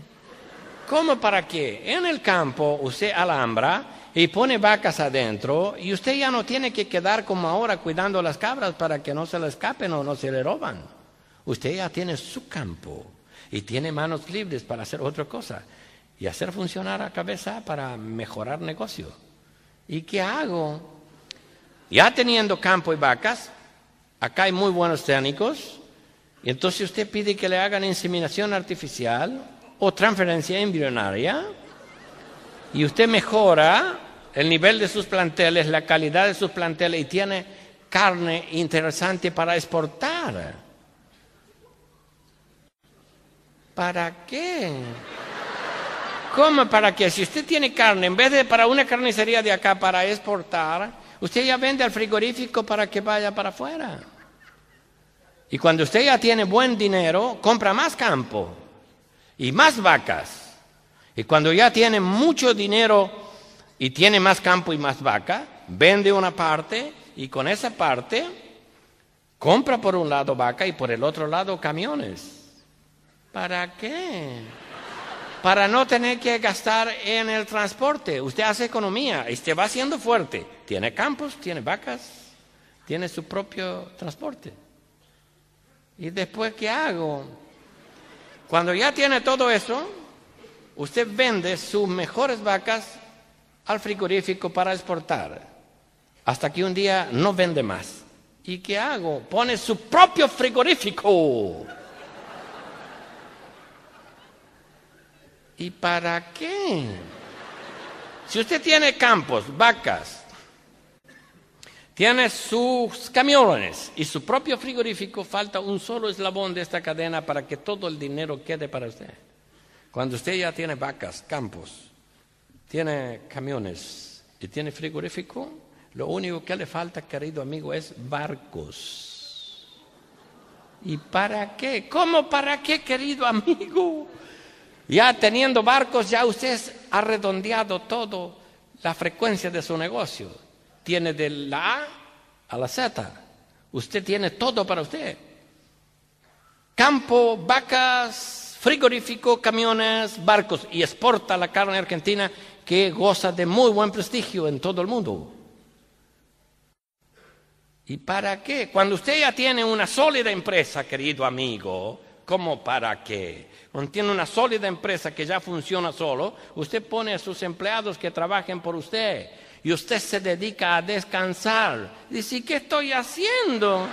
Speaker 6: ¿Cómo para qué? En el campo usted alambra y pone vacas adentro y usted ya no tiene que quedar como ahora cuidando las cabras para que no se le escapen o no se le roban. Usted ya tiene su campo y tiene manos libres para hacer otra cosa y hacer funcionar la cabeza para mejorar negocio. ¿Y qué hago? Ya teniendo campo y vacas, acá hay muy buenos técnicos, y entonces usted pide que le hagan inseminación artificial o transferencia embrionaria, y usted mejora el nivel de sus planteles, la calidad de sus planteles, y tiene carne interesante para exportar. ¿Para qué? ¿Cómo para qué? Si usted tiene carne, en vez de para una carnicería de acá para exportar, usted ya vende al frigorífico para que vaya para afuera. Y cuando usted ya tiene buen dinero, compra más campo y más vacas. Y cuando ya tiene mucho dinero y tiene más campo y más vaca, vende una parte y con esa parte compra por un lado vaca y por el otro lado camiones. ¿Para qué? para no tener que gastar en el transporte. Usted hace economía y usted va siendo fuerte. Tiene campos, tiene vacas, tiene su propio transporte. ¿Y después qué hago? Cuando ya tiene todo eso, usted vende sus mejores vacas al frigorífico para exportar. Hasta que un día no vende más. ¿Y qué hago? Pone su propio frigorífico. ¿Y para qué? Si usted tiene campos, vacas, tiene sus camiones y su propio frigorífico, falta un solo eslabón de esta cadena para que todo el dinero quede para usted. Cuando usted ya tiene vacas, campos, tiene camiones y tiene frigorífico, lo único que le falta, querido amigo, es barcos. ¿Y para qué? ¿Cómo para qué, querido amigo? Ya teniendo barcos, ya usted ha redondeado todo la frecuencia de su negocio. Tiene de la A a la Z. Usted tiene todo para usted. Campo, vacas, frigorífico, camiones, barcos y exporta la carne argentina que goza de muy buen prestigio en todo el mundo. ¿Y para qué? Cuando usted ya tiene una sólida empresa, querido amigo, ¿cómo para qué? Cuando tiene una sólida empresa que ya funciona solo, usted pone a sus empleados que trabajen por usted y usted se dedica a descansar. Dice, ¿qué estoy haciendo?